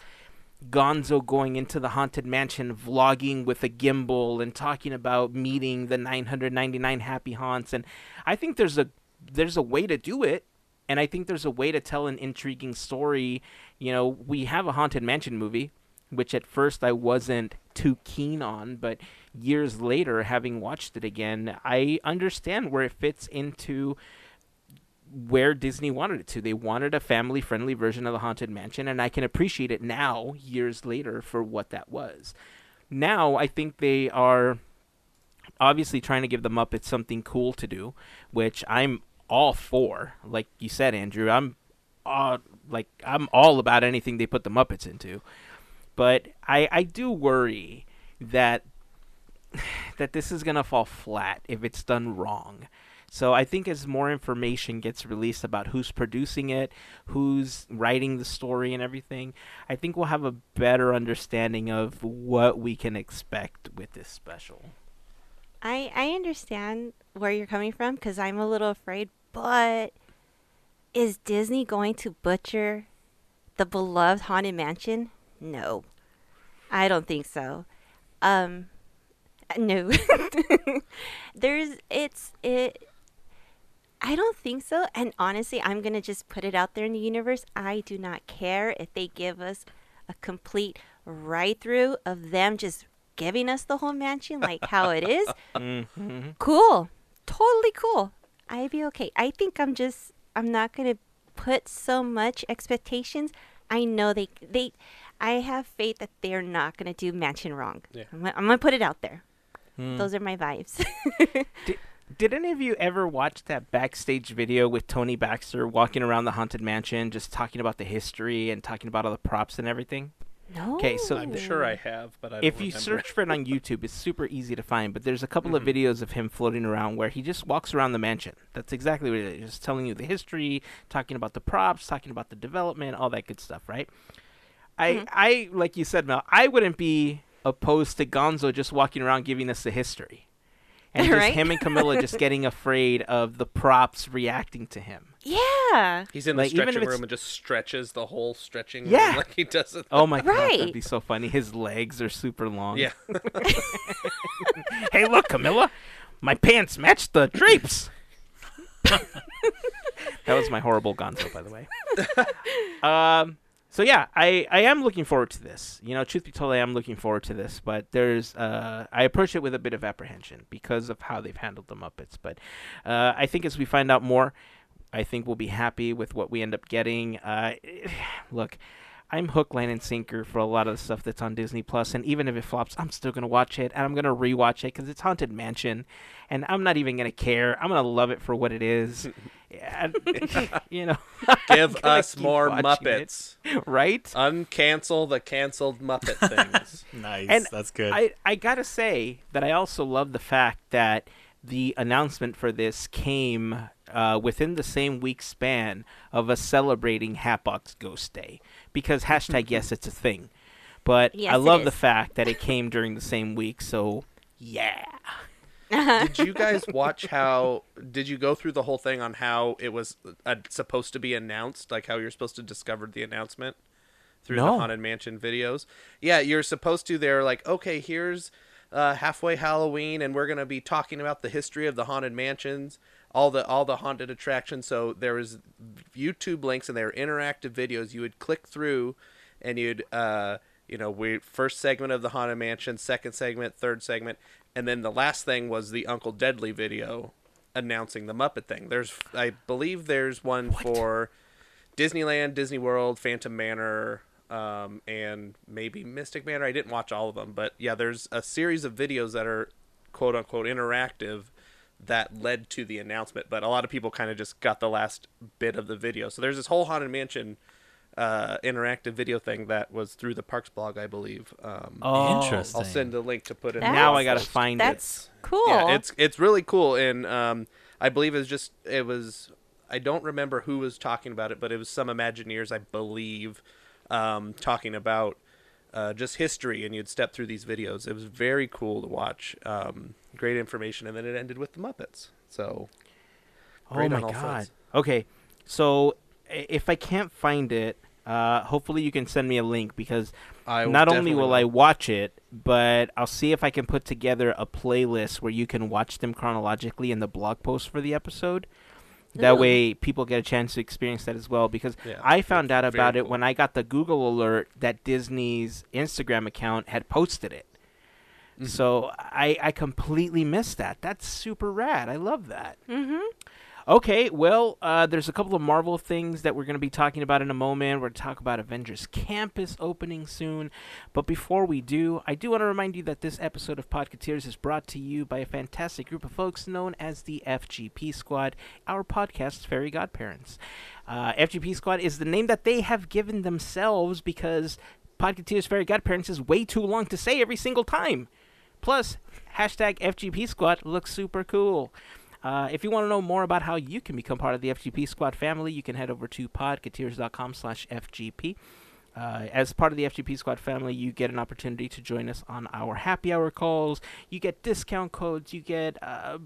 Gonzo going into the haunted mansion, vlogging with a gimbal and talking about meeting the 999 happy haunts. And I think there's a there's a way to do it, and I think there's a way to tell an intriguing story. You know, we have a haunted mansion movie, which at first I wasn't too keen on, but years later, having watched it again, I understand where it fits into where Disney wanted it to. They wanted a family friendly version of the Haunted Mansion, and I can appreciate it now, years later, for what that was. Now, I think they are obviously trying to give the Muppets something cool to do, which I'm all for. Like you said, Andrew, I'm uh, like I'm all about anything they put the Muppets into. But I I do worry that that this is gonna fall flat if it's done wrong. So I think as more information gets released about who's producing it, who's writing the story and everything, I think we'll have a better understanding of what we can expect with this special. I I understand where you're coming from because I'm a little afraid, but is Disney going to butcher the beloved haunted mansion? No, I don't think so. Um, no, there's it's it. I don't think so. And honestly, I'm gonna just put it out there in the universe. I do not care if they give us a complete right through of them just giving us the whole mansion like how it is. Mm-hmm. cool totally cool i'd be okay i think i'm just i'm not gonna put so much expectations i know they they i have faith that they're not gonna do mansion wrong Yeah. I'm, gonna, I'm gonna put it out there Hmm. those are my vibes Did, did any of you ever watch that backstage video with Tony Baxter walking around the haunted mansion, just talking about the history and talking about all the props and everything? no Okay, so I'm sure I have, but I don't if you remember. search for it on YouTube, it's super easy to find. But there's a couple of Mhm. videos of him floating around where he just walks around the mansion. That's exactly what it is. Just telling you the history, talking about the props, talking about the development, all that good stuff, right? I, Mhm. I, like you said, Mel, I wouldn't be opposed to Gonzo just walking around giving us the history, and just Right? him and Camilla just getting afraid of the props reacting to him. yeah He's in the Like, even if stretching room and just stretches the whole stretching Yeah. room like he does it. Oh my god, Right. that'd be so funny. His legs are super long. Yeah. hey, look, Camilla, my pants match the drapes. that was my horrible Gonzo, by the way. um, so yeah, I, I am looking forward to this. You know, truth be told, I am looking forward to this. But there's uh, I approach it with a bit of apprehension because of how they've handled the Muppets. But uh, I think as we find out more, I think we'll be happy with what we end up getting. Uh, look. I'm hook, line, and sinker for a lot of the stuff that's on Disney Plus, and even if it flops, I'm still gonna watch it, and I'm gonna rewatch it because it's Haunted Mansion, and I'm not even gonna care. I'm gonna love it for what it is. And, you know, Give us more watching it. Muppets. right? Uncancel the canceled Muppet things. Nice. And That's good. I I gotta say that I also love the fact that the announcement for this came uh, within the same week span of us celebrating Hatbox Ghost Day because hashtag yes it's a thing. But Yes, I love the fact that it came during the same week, so yeah. Did you guys watch how? Did you go through the whole thing on how it was uh, supposed to be announced? Like how you're supposed to discover the announcement through No. the Haunted Mansion videos? Yeah, you're supposed to. They're like, okay, here's uh, halfway Halloween, and we're gonna be talking about the history of the haunted mansions, all the all the haunted attractions. So there was YouTube links and they were interactive videos. You would click through, and you'd uh, you know, we first segment of the haunted mansion, second segment, third segment, and then the last thing was the Uncle Deadly video announcing the Muppet thing. There's, I believe, there's one for Disneyland, Disney World, Phantom Manor, um, and maybe Mystic Manor. I didn't watch all of them, but yeah, there's a series of videos that are quote unquote interactive that led to the announcement. But a lot of people kind of just got the last bit of the video. So there's this whole Haunted Mansion uh, interactive video thing that was through the Parks blog, I believe. Um, Oh, Interesting. I'll send a link to put in. That's- Now the I gotta find That's it. That's cool. Yeah, it's it's really cool, and um, I believe it was just it was. I don't remember who was talking about it, but it was some Imagineers, I believe, um, talking about uh, just history, and you'd step through these videos. It was very cool to watch. Um, great information, and then it ended with the Muppets. So Oh Great my on all god. fronts. Okay, so i- if I can't find it, uh, hopefully you can send me a link because I not only definitely will I watch it, but I'll see if I can put together a playlist where you can watch them chronologically in the blog post for the episode. That Ooh. way, people get a chance to experience that as well. Because Yeah, I found out very about it when I got the Google alert that Disney's Instagram account had posted it. Mm-hmm. So I I completely missed that. That's super rad. I love that. Mm-hmm. Okay, well, uh, there's a couple of Marvel things that we're going to be talking about in a moment. We're going to talk about Avengers Campus opening soon. But before we do, I do want to remind you that this episode of Podcateers is brought to you by a fantastic group of folks known as the FGP Squad, our podcast's fairy godparents. Uh, FGP Squad is the name that they have given themselves because Podcateers Fairy Godparents is way too long to say every single time. Plus, hashtag FGP Squad looks super cool. Uh, if you want to know more about how you can become part of the FGP Squad family, you can head over to podcateers.com slash FGP. Uh, as part of the FGP Squad family, you get an opportunity to join us on our happy hour calls. You get discount codes. You get uh,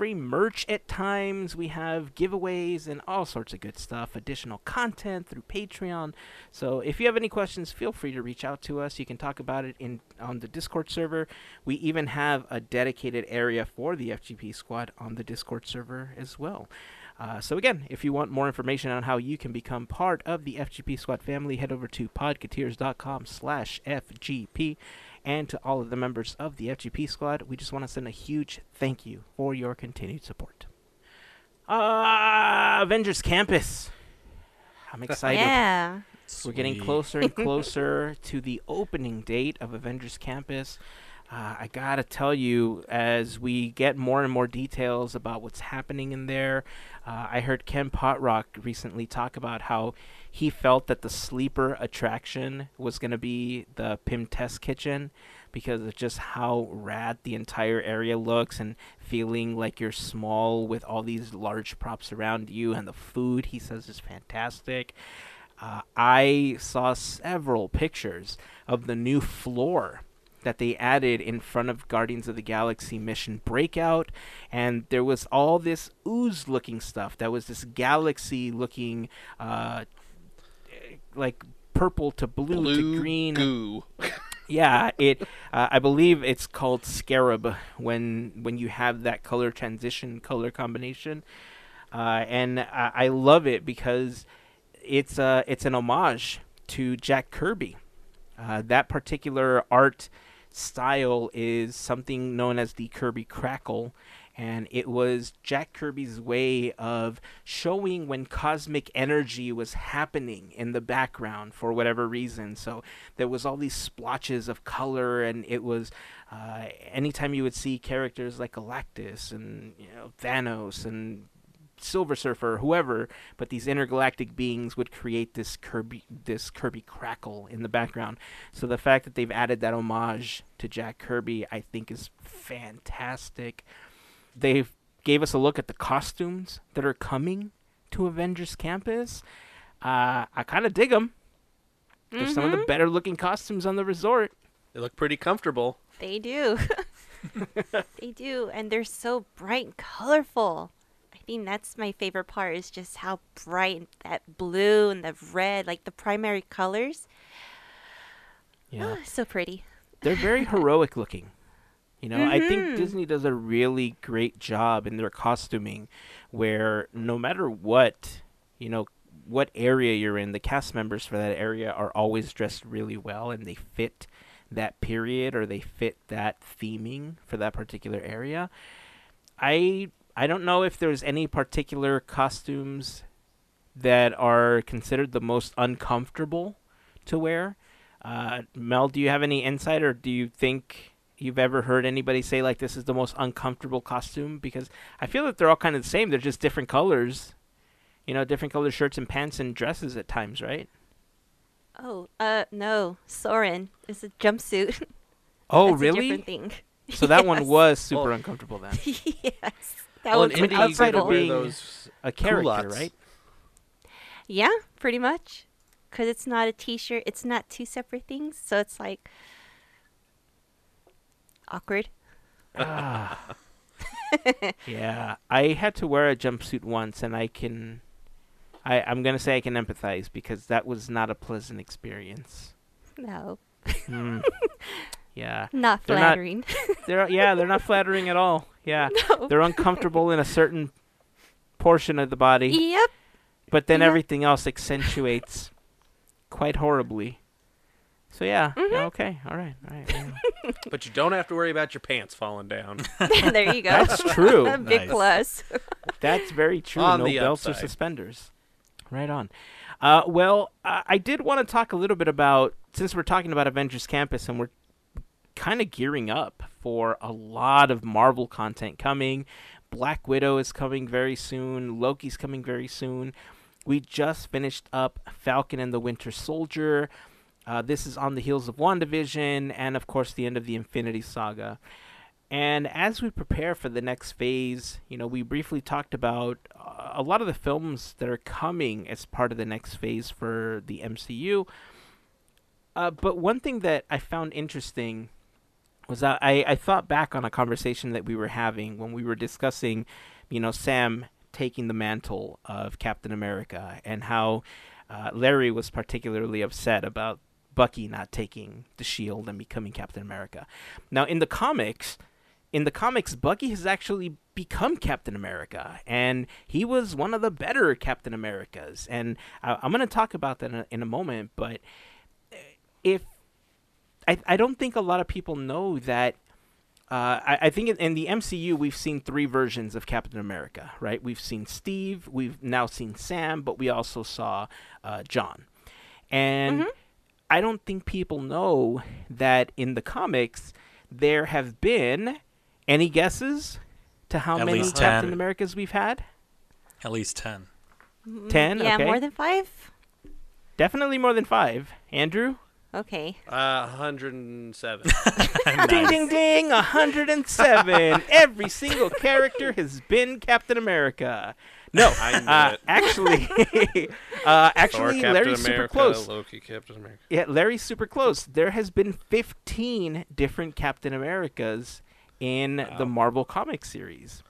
free merch at times. We have giveaways and all sorts of good stuff. Additional content through Patreon. So if you have any questions, feel free to reach out to us. You can talk about it in on the Discord server. We even have a dedicated area for the FGP squad on the Discord server as well. Uh, so again, if you want more information on how you can become part of the FGP squad family, head over to podcateers.com slash FGP. And to all of the members of the FGP squad, we just want to send a huge thank you for your continued support. Uh, Avengers Campus. I'm excited. Yeah. Sweet. We're getting closer and closer to the opening date of Avengers Campus. Uh, I gotta tell you, as we get more and more details about what's happening in there, uh, I heard Ken Potrock recently talk about how he felt that the sleeper attraction was going to be the Pym Test Kitchen because of just how rad the entire area looks and feeling like you're small with all these large props around you, and the food he says is fantastic. Uh, I saw several pictures of the new floor that they added in front of Guardians of the Galaxy Mission Breakout, and there was all this ooze looking stuff. That was this galaxy looking, uh, like purple to blue, blue to green. goo. Yeah, it. Uh, I believe it's called scarab when when you have that color transition, color combination, uh, and I, I love it because it's uh it's an homage to Jack Kirby. Uh, that particular art style is something known as the Kirby Crackle, and it was Jack Kirby's way of showing when cosmic energy was happening in the background for whatever reason. So there was all these splotches of color, and it was uh, anytime you would see characters like Galactus and you know Thanos and Silver Surfer, whoever, but these intergalactic beings would create this Kirby this Kirby crackle in the background. So the fact that they've added that homage to Jack Kirby, I think, is fantastic. They gave us a look at the costumes that are coming to Avengers Campus. Uh, I kind of dig them. They're some of the better looking costumes on the resort. They look pretty comfortable. They do. they do. And they're so bright and colorful. I think that's my favorite part is just how bright that blue and the red, like the primary colors. Yeah. Oh, so pretty. they're very heroic looking. You know, I think Mhm. Disney does a really great job in their costuming where no matter what, you know, what area you're in, the cast members for that area are always dressed really well and they fit that period or they fit that theming for that particular area. I I don't know if there's any particular costumes that are considered the most uncomfortable to wear. Uh, Mel, do you have any insight, or do you think you've ever heard anybody say like this is the most uncomfortable costume? Because I feel that they're all kind of the same. They're just different colors. You know, different colored shirts and pants and dresses at times, right? Oh, uh, no. Soarin' is a jumpsuit. Oh, That's A really? different thing. So that one was super Well- uncomfortable then. yes. That well, was in I Indy, outside of being- those A character, culottes. right? Yeah, pretty much. Because it's not a t shirt, it's not two separate things. So it's like awkward. Ah. yeah, I had to wear a jumpsuit once, and I can, I I'm gonna say I can empathize because that was not a pleasant experience. No, Hmm. yeah, not They're not- flattering. they're yeah they're not flattering at all. Yeah, no. they're uncomfortable in a certain portion of the body, Yep. but then yeah. everything else accentuates quite horribly. So yeah, Mm-hmm. yeah, okay, all right, all right. yeah. but you don't have to worry about your pants falling down. there you go. That's true. a big Nice. plus. That's very true. On no the belts or suspenders. Right on. Uh, well, uh, I did want to talk a little bit about since we're talking about Avengers Campus and we're kind of gearing up for a lot of Marvel content coming. Black Widow is coming very soon. Loki's coming very soon. We just finished up Falcon and the Winter Soldier. Uh, this is on the heels of WandaVision and, of course, the end of the Infinity Saga. And as we prepare for the next phase, you know, we briefly talked about uh, a lot of the films that are coming as part of the next phase for the MCU. Uh, but one thing that I found interesting was that I, I thought back on a conversation that we were having when we were discussing, you know, Sam taking the mantle of Captain America and how uh, Larry was particularly upset about Bucky not taking the shield and becoming Captain America. Now, in the comics, in the comics, Bucky has actually become Captain America, and he was one of the better Captain Americas. And I, I'm going to talk about that in a, in a moment. But if I, I don't think a lot of people know that. Uh, I, I think in, in the MCU we've seen three versions of Captain America, right? We've seen Steve, we've now seen Sam, but we also saw uh, John. And I don't think people know that in the comics there have been any guesses to how At many least Captain 10. Americas we've had? At least ten. Ten. Yeah, okay. more than five? Definitely more than five. Andrew. Okay. Uh, 107. Ding ding ding! 107. Every single character has been Captain America. No, uh, it. actually, uh, actually, Captain Larry's America, super close. Loki, Captain America. Yeah, Larry's super close. There has been 15 different Captain Americas in the Marvel comic series.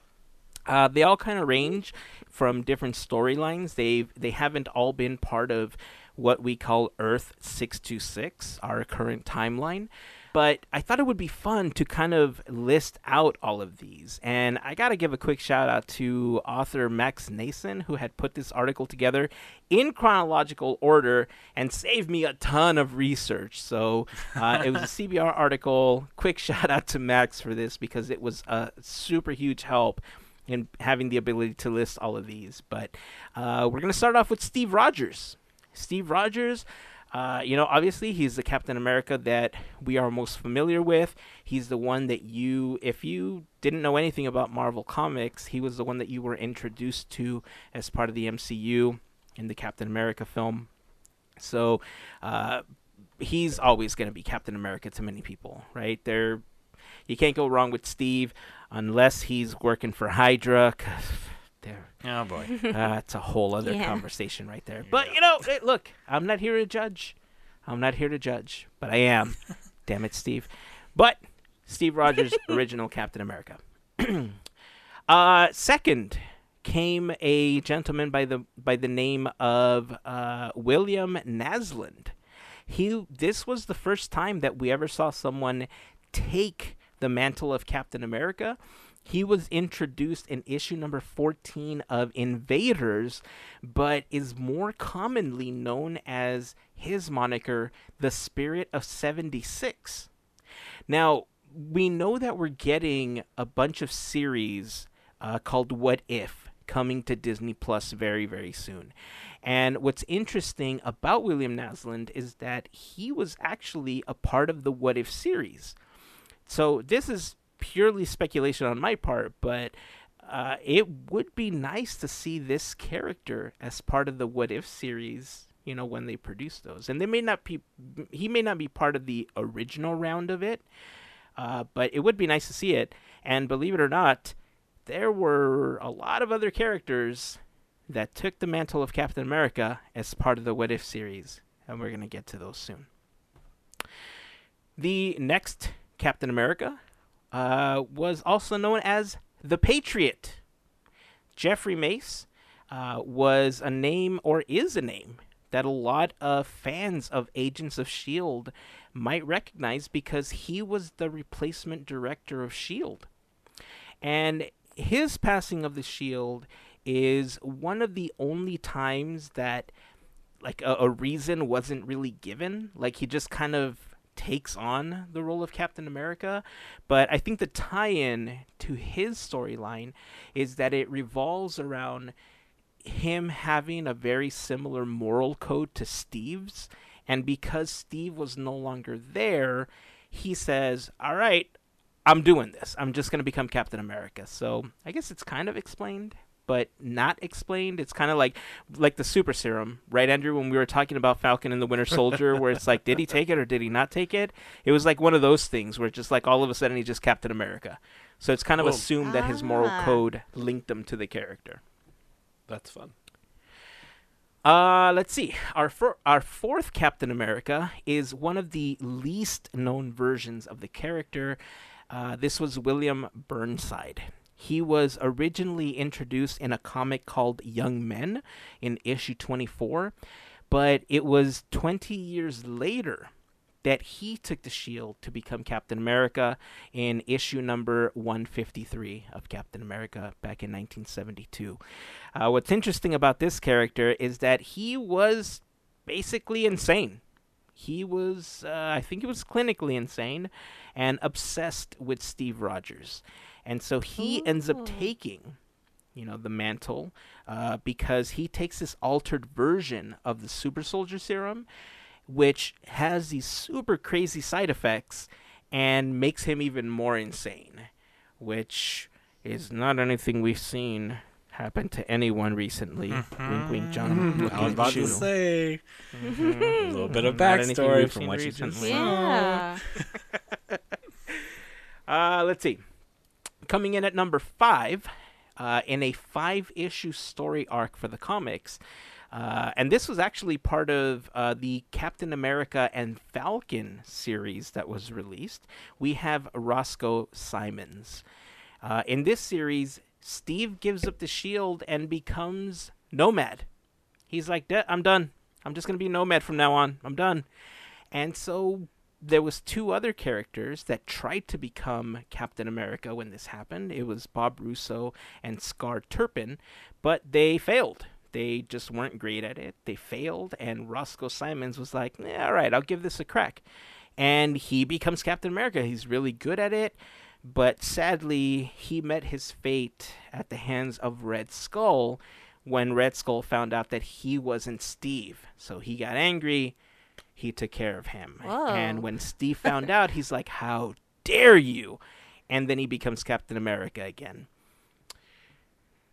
Uh, they all kind of range from different storylines. They they haven't all been part of what we call Earth 626, our current timeline. But I thought it would be fun to kind of list out all of these. And I got to give a quick shout out to author Max Nason, who had put this article together in chronological order and saved me a ton of research. So uh, it was a CBR article. Quick shout out to Max for this because it was a super huge help in having the ability to list all of these. But uh, we're going to start off with Steve Rogers. Steve Rogers, uh, you know, obviously he's the Captain America that we are most familiar with. He's the one that you, if you didn't know anything about Marvel Comics, he was the one that you were introduced to as part of the MCU in the Captain America film. So uh, he's always going to be Captain America to many people, right? They're, you can't go wrong with Steve unless he's working for Hydra. 'Cause they're Oh boy. that's a whole other Yeah. conversation right there. But you know, hey, look, I'm not here to judge. I'm not here to judge, but I am. Damn it, Steve. But Steve Rogers, original Captain America. uh, second came a gentleman by the by the name of uh, William Naslund. He this was the first time that we ever saw someone take the mantle of Captain America. He was introduced in issue number 14 of Invaders, but is more commonly known as his moniker, the Spirit of 76. Now, we know that we're getting a bunch of series uh, called What If coming to Disney Plus very, very soon. And what's interesting about William Naslund is that he was actually a part of the What If series. So this is purely speculation on my part, but uh, it would be nice to see this character as part of the What If series. You know when they produce those, and they may not be. He may not be part of the original round of it, uh, but it would be nice to see it. And believe it or not, there were a lot of other characters that took the mantle of Captain America as part of the What If series, and we're to get to those soon. The next Captain America uh, was also known as the Patriot. Jeffrey Mace uh, was a name, or is a name, that a lot of fans of Agents of S.H.I.E.L.D. might recognize because he was the replacement director of S.H.I.E.L.D. And his passing of the shield is one of the only times that like a, a, reason wasn't really given like he just kind of takes on the role of captain america but i think the tie-in to his storyline is that it revolves around him having a very similar moral code to steve's and because steve was no longer there he says all right I'm doing this. I'm just going to become Captain America. So I guess it's kind of explained, but not explained. It's kind of like like the super serum, right, Andrew? When we were talking about Falcon and the Winter Soldier, where it's like, did he take it or did he not take it? It was like one of those things where just like all of a sudden he's just Captain America. So it's kind of Boom. assumed that his moral Ah. code linked him to the character. That's fun. Uh, let's see. Our fir- our fourth Captain America is one of the least known versions of the character. Uh, this was William Burnside. He was originally introduced in a comic called Young Men in issue 24, but it was 20 years later that he took the shield to become Captain America in issue number 153 of Captain America back in 1972. Uh, what's interesting about this character is that he was basically insane. He was, uh, I think he was clinically insane and obsessed with Steve Rogers. And so he ends up taking, you know, the mantle uh, because he takes this altered version of the super soldier serum, which has these super crazy side effects and makes him even more insane, which is not anything we've seen happen to anyone recently. Wink, wink, John. looking I was about you. to say Mhm. a little bit of backstory from seen what you just recently. Yeah. Uh, let's see. Coming in at number five, uh, in a five issue story arc for the comics. Uh, and this was actually part of uh, the Captain America and Falcon series that was released. We have Roscoe Simons. Uh, in this series, Steve gives up the shield and becomes Nomad. He's like, "D- I'm done. I'm just going to be Nomad from now on. I'm done. And so there was two other characters that tried to become Captain America when this happened. It was Bob Russo and Scar Turpin, but they failed. They just weren't great at it. They failed, and Roscoe Simons was like, "Eh, "All right, I'll give this a crack." And he becomes Captain America. He's really good at it, but sadly, he met his fate at the hands of Red Skull when Red Skull found out that he wasn't Steve. So he got angry he took care of him. Whoa. And when Steve found out, he's like, How dare you? And then he becomes Captain America again.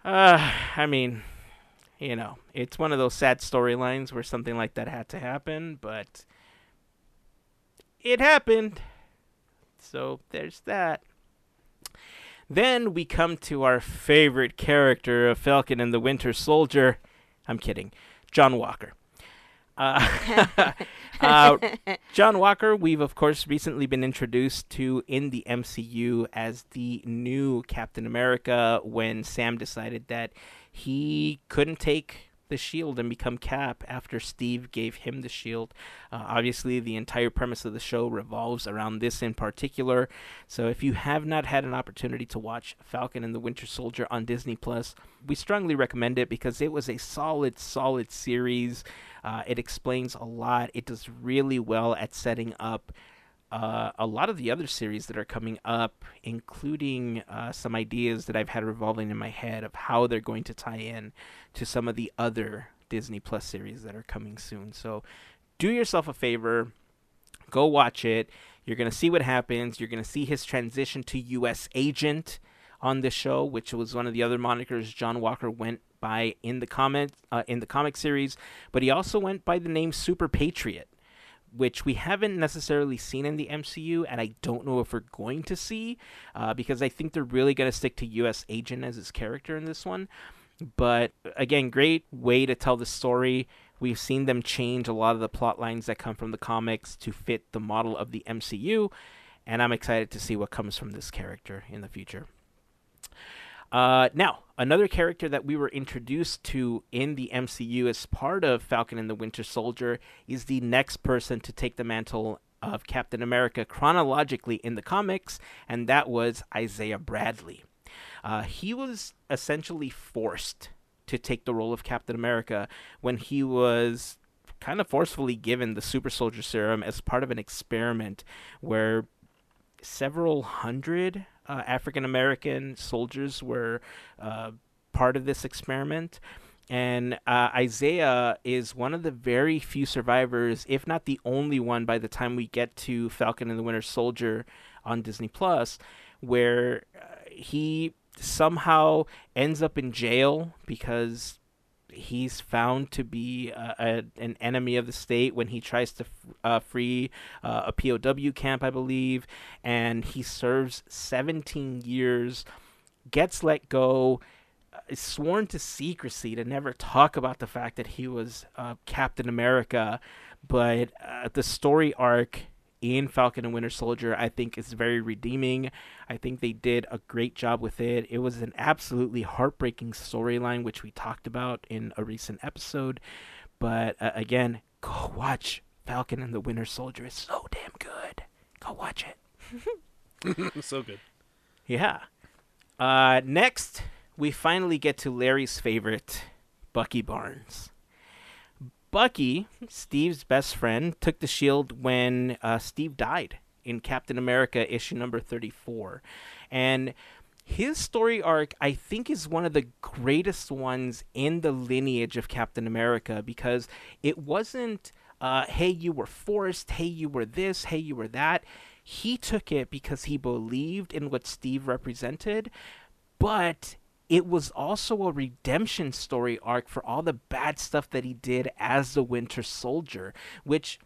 Uh, I mean, you know, it's one of those sad storylines where something like that had to happen, but it happened. So there's that. Then we come to our favorite character of Falcon and the Winter Soldier. I'm kidding. John Walker. Uh, uh, John Walker, we've of course recently been introduced to in the MCU as the new Captain America when Sam decided that he couldn't take the shield and become Cap after Steve gave him the shield. Uh, obviously, the entire premise of the show revolves around this in particular. So, if you have not had an opportunity to watch Falcon and the Winter Soldier on Disney Plus, we strongly recommend it because it was a solid, solid series. Uh, it explains a lot. It does really well at setting up uh, a lot of the other series that are coming up, including uh, some ideas that I've had revolving in my head of how they're going to tie in to some of the other Disney Plus series that are coming soon. So do yourself a favor, go watch it. You're going to see what happens. You're going to see his transition to U.S. agent on the show, which was one of the other monikers John Walker went by in the comic uh, in the comic series, but he also went by the name Super Patriot, which we haven't necessarily seen in the MCU, and I don't know if we're going to see, uh, because I think they're really going to stick to U.S. Agent as his character in this one. But again, great way to tell the story. We've seen them change a lot of the plot lines that come from the comics to fit the model of the MCU, and I'm excited to see what comes from this character in the future. Uh, now, another character that we were introduced to in the MCU as part of Falcon and the Winter Soldier is the next person to take the mantle of Captain America chronologically in the comics, and that was Isaiah Bradley. Uh, he was essentially forced to take the role of Captain America when he was kind of forcefully given the super soldier serum as part of an experiment where several hundred uh, African American soldiers were uh, part of this experiment. And uh, Isaiah is one of the very few survivors, if not the only one, by the time we get to Falcon and the Winter Soldier on Disney Plus, where uh, he somehow ends up in jail because he's found to be uh, a, an enemy of the state when he tries to f- uh, free uh, a POW camp, I believe, and he serves 17 years, gets let go, uh, is sworn to secrecy to never talk about the fact that he was uh, Captain America, but uh, the story arc in Falcon and Winter Soldier, I think is very redeeming. I think they did a great job with it. It was an absolutely heartbreaking storyline, which we talked about in a recent episode. But uh, again, go watch Falcon and the Winter Soldier. It's so damn good. Go watch it. so good. Yeah. Uh, next, we finally get to Larry's favorite, Bucky Barnes. Bucky, Steve's best friend, took the shield when uh, Steve died in Captain America issue number 34. And his story arc, I think, is one of the greatest ones in the lineage of Captain America because it wasn't, uh, hey, you were forced, hey, you were this, hey, you were that. He took it because he believed in what Steve represented, but it was also a redemption story arc for all the bad stuff that he did as the Winter Soldier, which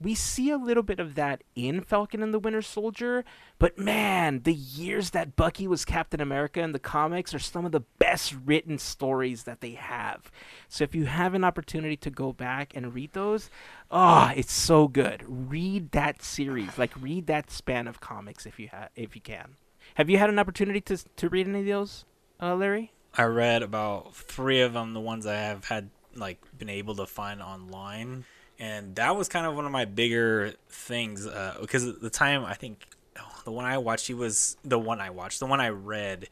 we see a little bit of that in Falcon and the Winter Soldier, but man, the years that Bucky was Captain America in the comics are some of the best written stories that they have. So if you have an opportunity to go back and read those, oh, it's so good. Read that series, like read that span of comics if you ha- if you can. Have you had an opportunity to to read any of those, uh, Larry? I read about three of them, the ones I have had like been able to find online, and that was kind of one of my bigger things uh, because at the time I think oh, the one I watched, he was the one I watched, the one I read.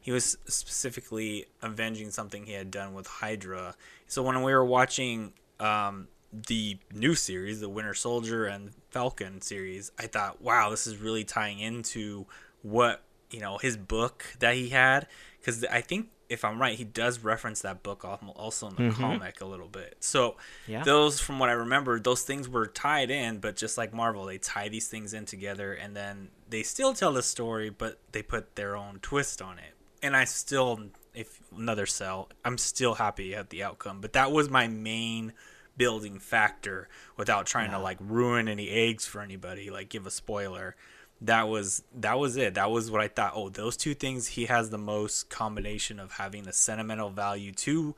He was specifically avenging something he had done with Hydra. So when we were watching um, the new series, the Winter Soldier and Falcon series, I thought, wow, this is really tying into what you know his book that he had because I think if I'm right, he does reference that book also in the Mhm. comic a little bit. So Yeah. those, from what I remember, those things were tied in, but just like Marvel, they tie these things in together, and then they still tell the story, but they put their own twist on it. And I still, if another cell, I'm still happy at the outcome. But that was my main building factor, without trying to like ruin any eggs for anybody, like give a spoiler that was that was it. That was what i thought oh those two things he has the most combination of having a sentimental value to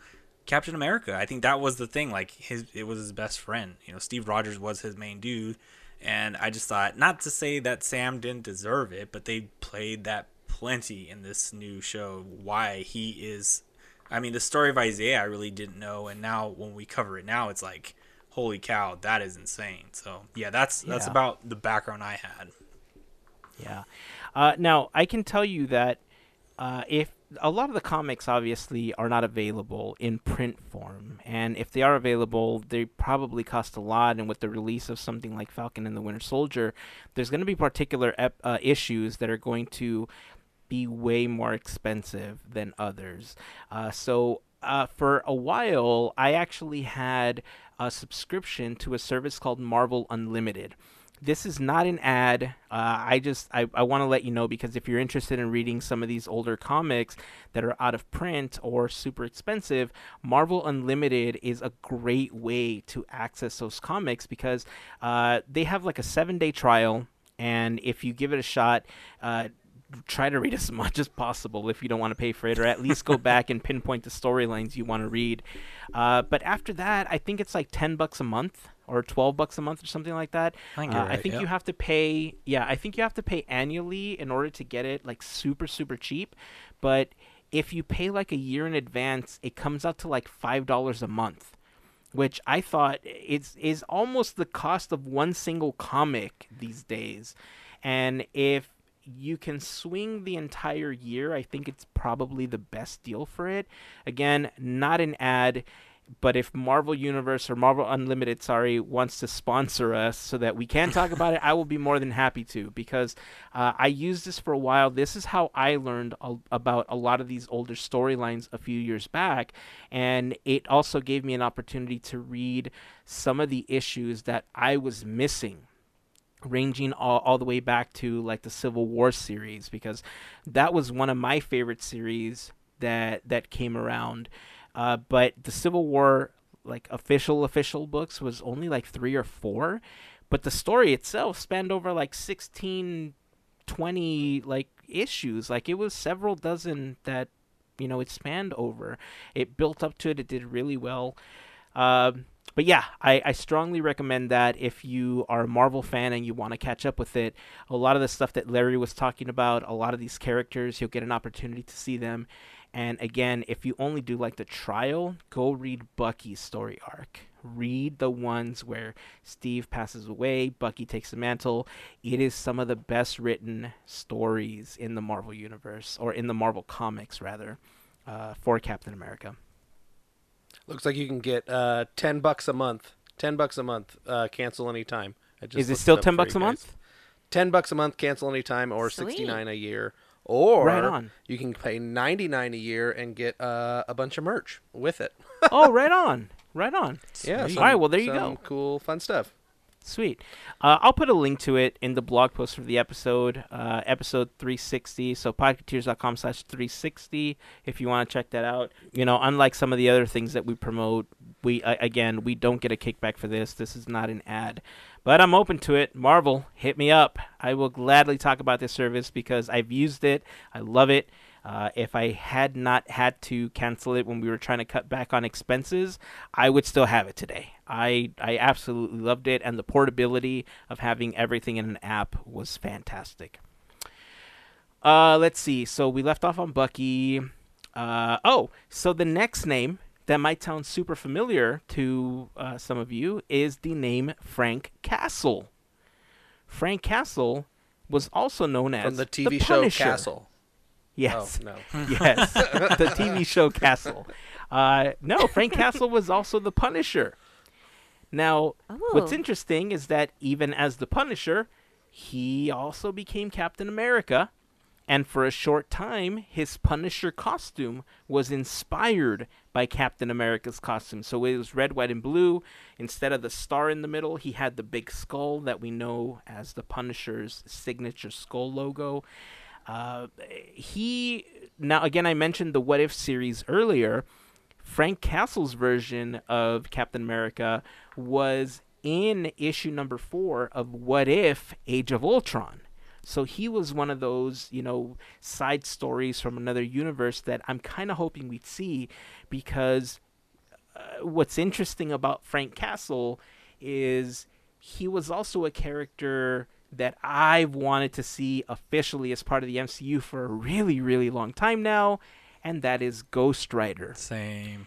captain america. I think that was the thing like his it was his best friend. You know steve rogers was his main dude. And i just thought not to say that sam didn't deserve it but they played that plenty in this new show why he is i mean the story of isaiah i really didn't know. And now when we cover it now it's like holy cow that is insane. So yeah that's that's Yeah. about the background i had Yeah. Uh, now I can tell you that uh, if a lot of the comics obviously are not available in print form, and if they are available, they probably cost a lot. And with the release of something like Falcon and the Winter Soldier, there's going to be particular ep- uh, issues that are going to be way more expensive than others. Uh, so uh, for a while, I actually had a subscription to a service called Marvel Unlimited. This is not an ad. Uh, I just I, I want to let you know because if you're interested in reading some of these older comics that are out of print or super expensive, Marvel Unlimited is a great way to access those comics because uh, they have like a seven day trial, and if you give it a shot, uh, try to read as much as possible if you don't want to pay for it, or at least go back and pinpoint the storylines you want to read. Uh, but after that, I think it's like ten bucks a month or twelve bucks a month or something like that. I think Uh, you're I think yeah. you have to pay. Yeah, I think you have to pay annually in order to get it like super super cheap. But if you pay like a year in advance, it comes out to like five dollars a month which I thought is is almost the cost of one single comic these days. And if you can swing the entire year, I think it's probably the best deal for it. Again, not an ad, but if Marvel Universe or Marvel Unlimited, sorry, wants to sponsor us so that we can talk about it, I will be more than happy to because uh, I used this for a while. This is how I learned a- about a lot of these older storylines a few years back, and it also gave me an opportunity to read some of the issues that I was missing ranging all, all the way back to like the Civil War series because that was one of my favorite series that that came around. Uh, but the Civil War like official official books was only like three or four, but the story itself spanned over like 16, 20 like issues. Like it was several dozen that you know it spanned over. It built up to it. It did really well. Um, but yeah, I, I strongly recommend that if you are a Marvel fan and you want to catch up with it. A lot of the stuff that Larry was talking about, a lot of these characters, you'll get an opportunity to see them. And again, if you only do like the trial, go read Bucky's story arc. Read the ones where Steve passes away, Bucky takes the mantle. It is some of the best written stories in the Marvel universe, or in the Marvel comics, rather, uh, for Captain America. Looks like you can get uh, ten bucks a month. Ten bucks a month. Uh, cancel anytime. Just Is it still up 10 bucks a guys. month? Ten bucks a month. Cancel anytime, or Sweet. sixty nine a year, or Right on. you can pay ninety nine a year and get uh, a bunch of merch with it. oh, right on, right on. Yeah. Some- All right, well, there you some go. Cool, fun stuff. Sweet. Uh, I'll put a link to it in the blog post for the episode, uh, episode 360. So podcateers.com slash 360 if you want to check that out. You know, unlike some of the other things that we promote, we uh, again we don't get a kickback for this. This is not an ad, but I'm open to it. Marvel, hit me up. I will gladly talk about this service because I've used it. I love it. Uh, if I had not had to cancel it when we were trying to cut back on expenses, I would still have it today. I I absolutely loved it, and the portability of having everything in an app was fantastic. Uh, let's see. So we left off on Bucky. Uh, oh, so the next name that might sound super familiar to uh, some of you is the name Frank Castle. Frank Castle was also known as From the TV show Punisher. Castle. Yes, Oh no. yes, the TV show Castle. Uh, no, Frank Castle was also the Punisher. Now, what's Oh. interesting is that even as the Punisher, he also became Captain America, and for a short time, his Punisher costume was inspired by Captain America's costume. So it was red, white, and blue. Instead of the star in the middle, he had the big skull that we know as the Punisher's signature skull logo. Uh, he now again, I mentioned the What If series earlier. Frank Castle's version of Captain America was in issue number four of What If Age of Ultron. So he was one of those, you know, side stories from another universe that I'm kind of hoping we'd see because uh, what's interesting about Frank Castle is he was also a character that I've wanted to see officially as part of the MCU for a really, really long time now, and that is Ghost Rider. Same.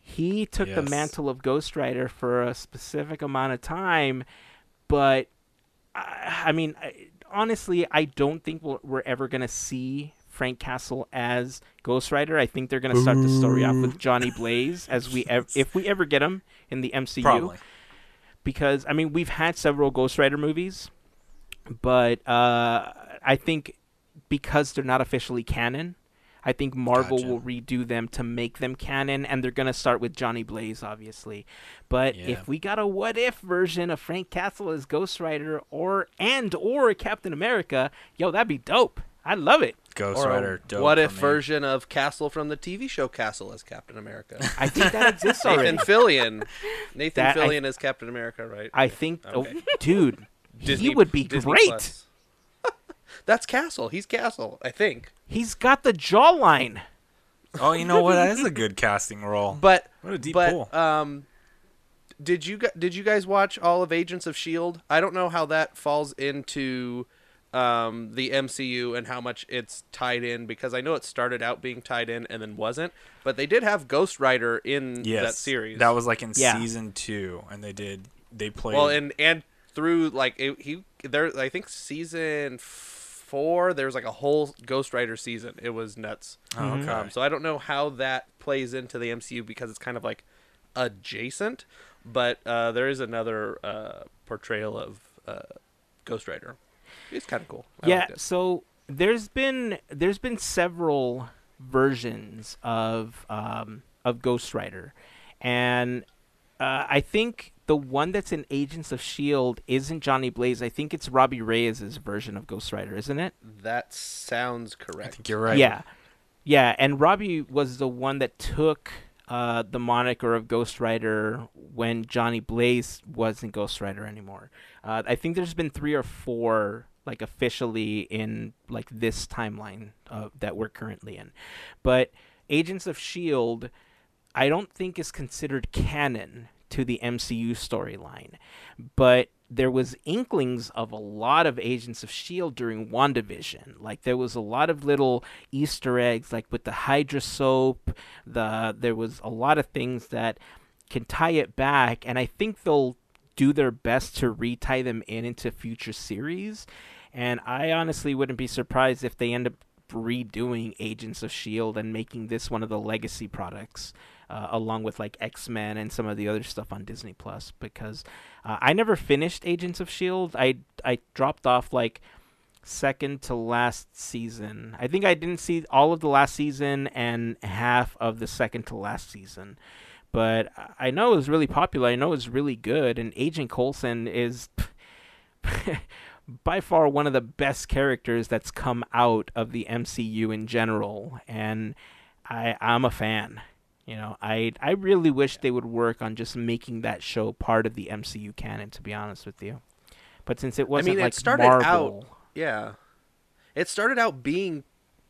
He took the mantle of Ghost Rider for a specific amount of time, but I, I mean, I, honestly, I don't think we're, ever going to see Frank Castle as Ghost Rider. I think they're going to start the story off with Johnny Blaze as we ev- if we ever get him in the MCU Probably. because I mean we've had several Ghost Rider movies, but uh, I think because they're not officially canon, I think Marvel Gotcha. will redo them to make them canon, and they're gonna start with Johnny Blaze, obviously. But Yeah. if we got a what if version of Frank Castle as Ghost Rider or and or Captain America, yo, that'd be dope. I love it. Ghost Or Rider. Dope what if me. version of Castle from the TV show Castle as Captain America? I think that exists already. Nathan Fillion. Nathan That I- Fillion as Captain America, right? I think, oh, Okay. oh, dude, Disney, he would be Disney great. Plus. That's Castle. He's Castle, I think. He's got the jawline. Oh, you know what? That is a good casting role. But What a deep but pull. um, did you did you guys watch all of Agents of Shield? I don't know how that falls into um, the MCU and how much it's tied in because I know it started out being tied in and then wasn't. But they did have Ghost Rider in yes, that series. That was like in Yeah. season two, and they did. They played. well, and and through like it, he there I think season four there was like a whole Ghost Rider season. It was nuts. oh, okay. Um, so I don't know how that plays into the MCU because it's kind of like adjacent, but uh, there is another uh, portrayal of uh, Ghost Rider. It's kind of cool. I yeah so there's been there's been several versions of um, of Ghost Rider, and uh, I think the one that's in Agents of Shield isn't Johnny Blaze. I think it's Robbie Reyes' version of Ghost Rider, isn't it? that sounds correct. I correct. think you're right. Yeah, yeah. And Robbie was the one that took uh, the moniker of Ghost Rider when Johnny Blaze wasn't Ghost Rider anymore. Uh, I think there's been three or four like officially in like this timeline uh, that we're currently in, but Agents of Shield, I don't think is considered canon to the MCU storyline, but there was inklings of a lot of Agents of Shield during WandaVision. Like there was a lot of little Easter eggs, like with the Hydra soap. The there was a lot of things that can tie it back, and I think they'll do their best to retie them in into future series. And I honestly wouldn't be surprised if they end up redoing Agents of Shield and making this one of the legacy products, uh, along with like X Men and some of the other stuff on Disney Plus. Because uh, I never finished Agents of Shield. I I dropped off like second to last season. I think I didn't see all of the last season and half of the second to last season. But I know it was really popular. I know it was really good. And Agent Coulson is by far one of the best characters that's come out of the MCU in general. And I I'm a fan. You know, I I really wish they would work on just making that show part of the MCU canon. To be honest with you, but since it wasn't I mean, it like started Marvel, Yeah, it started out being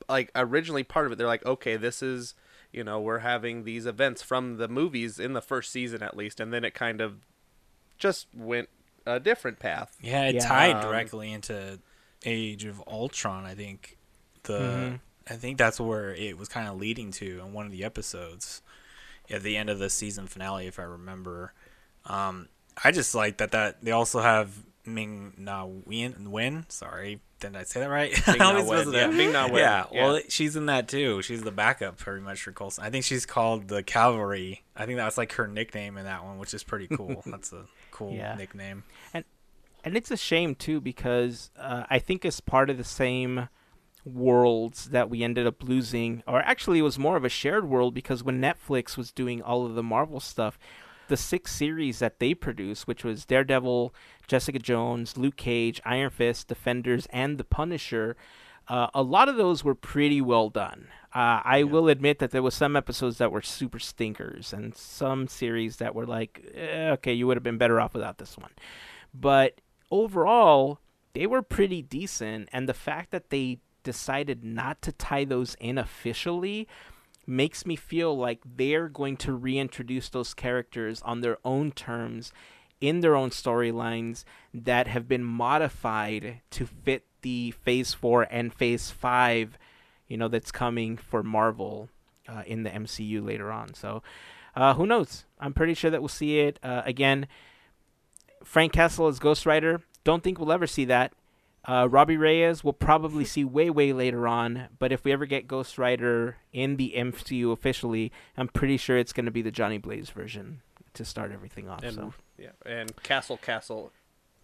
like originally part of it. They're like, okay, this is you know we're having these events from the movies in the first season at least, and then it kind of just went a different path. Yeah, it Yeah. tied Um, directly into Age of Ultron. I think the Mhm. I think that's where it was kind of leading to in one of the episodes at the end of the season finale, if I remember. Um, I just like that that they also have Ming Na Win. Wen sorry, didn't I say that right? Ming Na always Wen, mess it yeah. Ming Na Wen, Yeah, well, yeah. she's in that too. She's the backup pretty much for Coulson. I think she's called the Cavalry. I think that's like her nickname in that one, which is pretty cool. that's a cool Yeah. nickname. and and it's a shame too because uh, I think it's part of the same worlds that we ended up losing, or actually it was more of a shared world because when Netflix was doing all of the Marvel stuff, the six series that they produced, which was Daredevil, Jessica Jones, Luke Cage, Iron Fist, Defenders, and The Punisher. Uh, a lot of those were pretty well done. Uh, I will admit that there was some episodes that were super stinkers, and some series that were like, eh, okay, you would have been better off without this one. But overall, they were pretty decent, and the fact that they decided not to tie those in officially makes me feel like they're going to reintroduce those characters on their own terms in their own storylines that have been modified to fit the phase 4 and phase 5 you know that's coming for Marvel uh, in the MCU later on. So uh, who knows? I'm pretty sure that we'll see it uh, again. Frank Castle as Ghost Rider don't think we'll ever see that Uh, Robbie Reyes we'll probably see way way later on, but if we ever get Ghost Rider in the MCU officially, I'm pretty sure it's going to be the Johnny Blaze version to start everything off. And so yeah, and Castle Castle.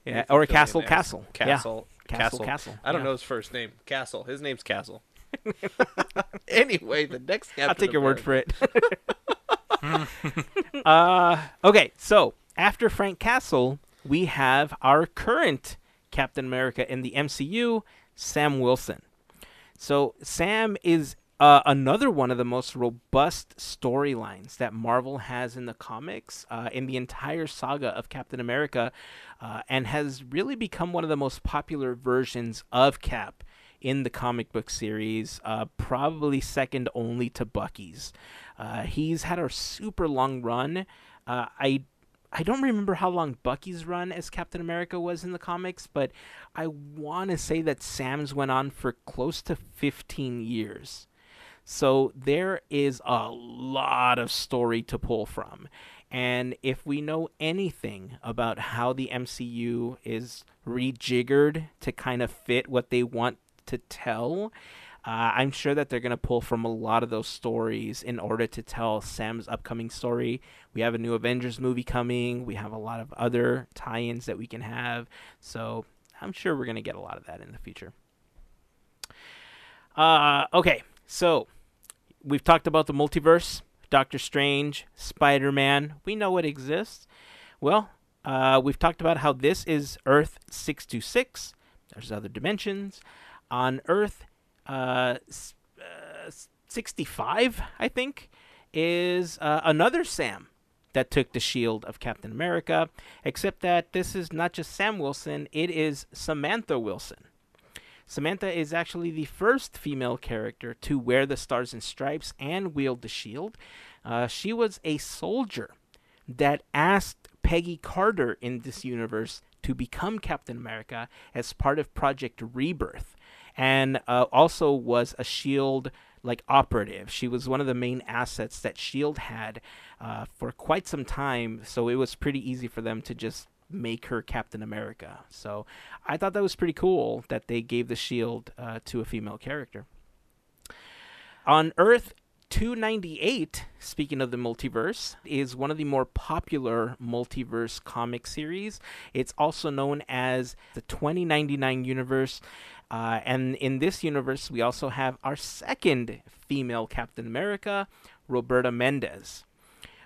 yeah, or Fillion Castle Castle. Yeah. Castle. Castle Castle. I don't yeah. know his first name. Castle. His name's Castle. anyway, the next Captain I'll take your word for it. uh, okay, so after Frank Castle, we have our current Captain America in the MCU, Sam Wilson. So Sam is uh, another one of the most robust storylines that Marvel has in the comics, uh, in the entire saga of Captain America, uh, and has really become one of the most popular versions of Cap in the comic book series, uh, probably second only to Bucky's. Uh, he's had a super long run. Uh, I I don't remember how long Bucky's run as Captain America was in the comics, but I want to say that Sam's went on for close to 15 years. So there is a lot of story to pull from. And if we know anything about how the MCU is rejiggered to kind of fit what they want to tell, uh, I'm sure that they're going to pull from a lot of those stories in order to tell Sam's upcoming story. We have a new Avengers movie coming. We have a lot of other tie ins that we can have. So I'm sure we're going to get a lot of that in the future. Uh, okay, so we've talked about the multiverse, Doctor Strange, Spider Man. We know it exists. Well, uh, we've talked about how this is Earth 626. There's other dimensions. On Earth uh, uh, 65, I think, is uh, another Sam that took the shield of Captain America, except that this is not just Sam Wilson, it is Samantha Wilson. Samantha is actually the first female character to wear the Stars and Stripes and wield the shield. Uh, she was a soldier that asked Peggy Carter in this universe to become Captain America as part of Project Rebirth, and uh, also was a Shield like operative. She was one of the main assets that Shield had uh, for quite some time, so it was pretty easy for them to just make her Captain America. So I thought that was pretty cool that they gave the shield uh, to a female character. On Earth 298, speaking of the multiverse, is one of the more popular multiverse comic series. It's also known as the 2099 universe. Uh, and in this universe, we also have our second female Captain America, Roberta Mendez.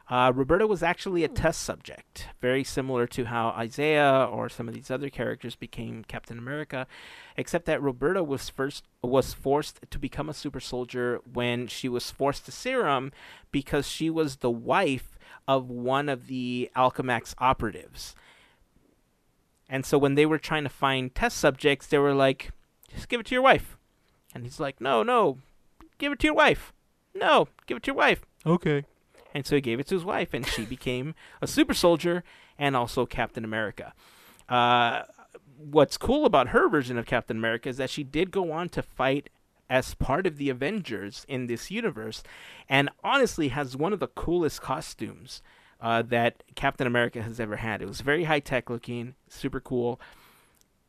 Uh, Roberta was actually a test subject, very similar to how Isaiah or some of these other characters became Captain America, except that Roberta was first was forced to become a super soldier when she was forced to serum because she was the wife of one of the Alchemax operatives. And so when they were trying to find test subjects, they were like, "Just give it to your wife," and he's like, "No, no, give it to your wife. No, give it to your wife." Okay. And so he gave it to his wife, and she became a super soldier and also Captain America. Uh, what's cool about her version of Captain America is that she did go on to fight as part of the Avengers in this universe, and honestly has one of the coolest costumes uh, that Captain America has ever had. It was very high tech looking, super cool.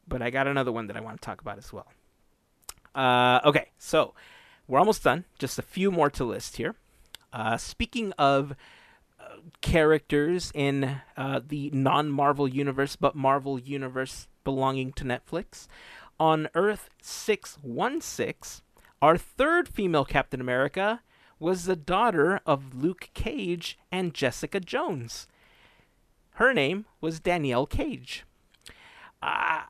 But I got another one that I want to talk about as well. Uh, okay, so we're almost done. Just a few more to list here. Uh, speaking of uh, characters in uh, the non Marvel universe, but Marvel universe belonging to Netflix, on Earth 616, our third female Captain America was the daughter of Luke Cage and Jessica Jones. Her name was Danielle Cage. Uh,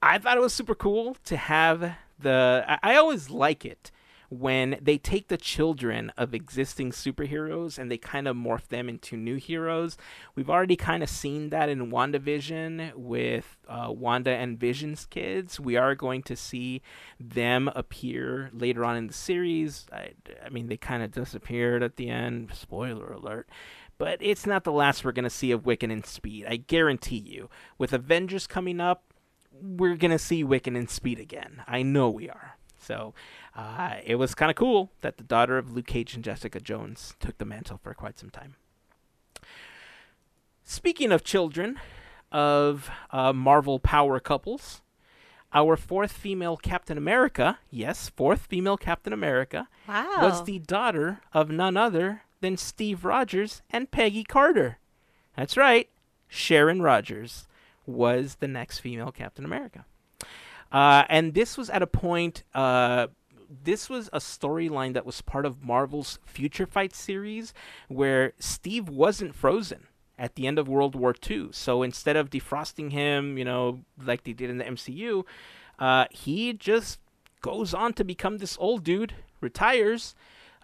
I thought it was super cool to have the. I, I always like it when they take the children of existing superheroes and they kind of morph them into new heroes. We've already kind of seen that in WandaVision with uh, Wanda and Vision's kids. We are going to see them appear later on in the series. I, I mean, they kind of disappeared at the end. Spoiler alert. But it's not the last we're going to see of Wiccan and Speed. I guarantee you. With Avengers coming up, we're going to see Wiccan and Speed again. I know we are. So uh, it was kind of cool that the daughter of Luke Cage and Jessica Jones took the mantle for quite some time. Speaking of children of uh, Marvel power couples, our fourth female Captain America, yes, fourth female Captain America, Wow. was the daughter of none other than Steve Rogers and Peggy Carter. That's right, Sharon Rogers was the next female Captain America. Uh, and this was at a point, uh, this was a storyline that was part of Marvel's Future Fight series where Steve wasn't frozen at the end of World War II. So instead of defrosting him, you know, like they did in the MCU, uh, he just goes on to become this old dude, retires,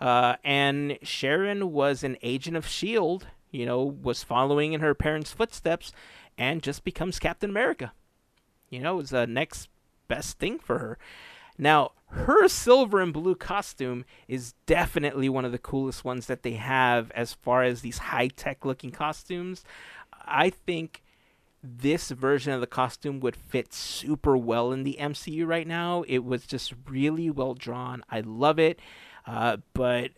uh, and Sharon was an agent of S.H.I.E.L.D., you know, was following in her parents' footsteps, and just becomes Captain America. You know, it was the next best thing for her. Now, her silver and blue costume is definitely one of the coolest ones that they have as far as these high tech looking costumes. I think this version of the costume would fit super well in the MCU right now. It was just really well drawn. I love it. Uh, but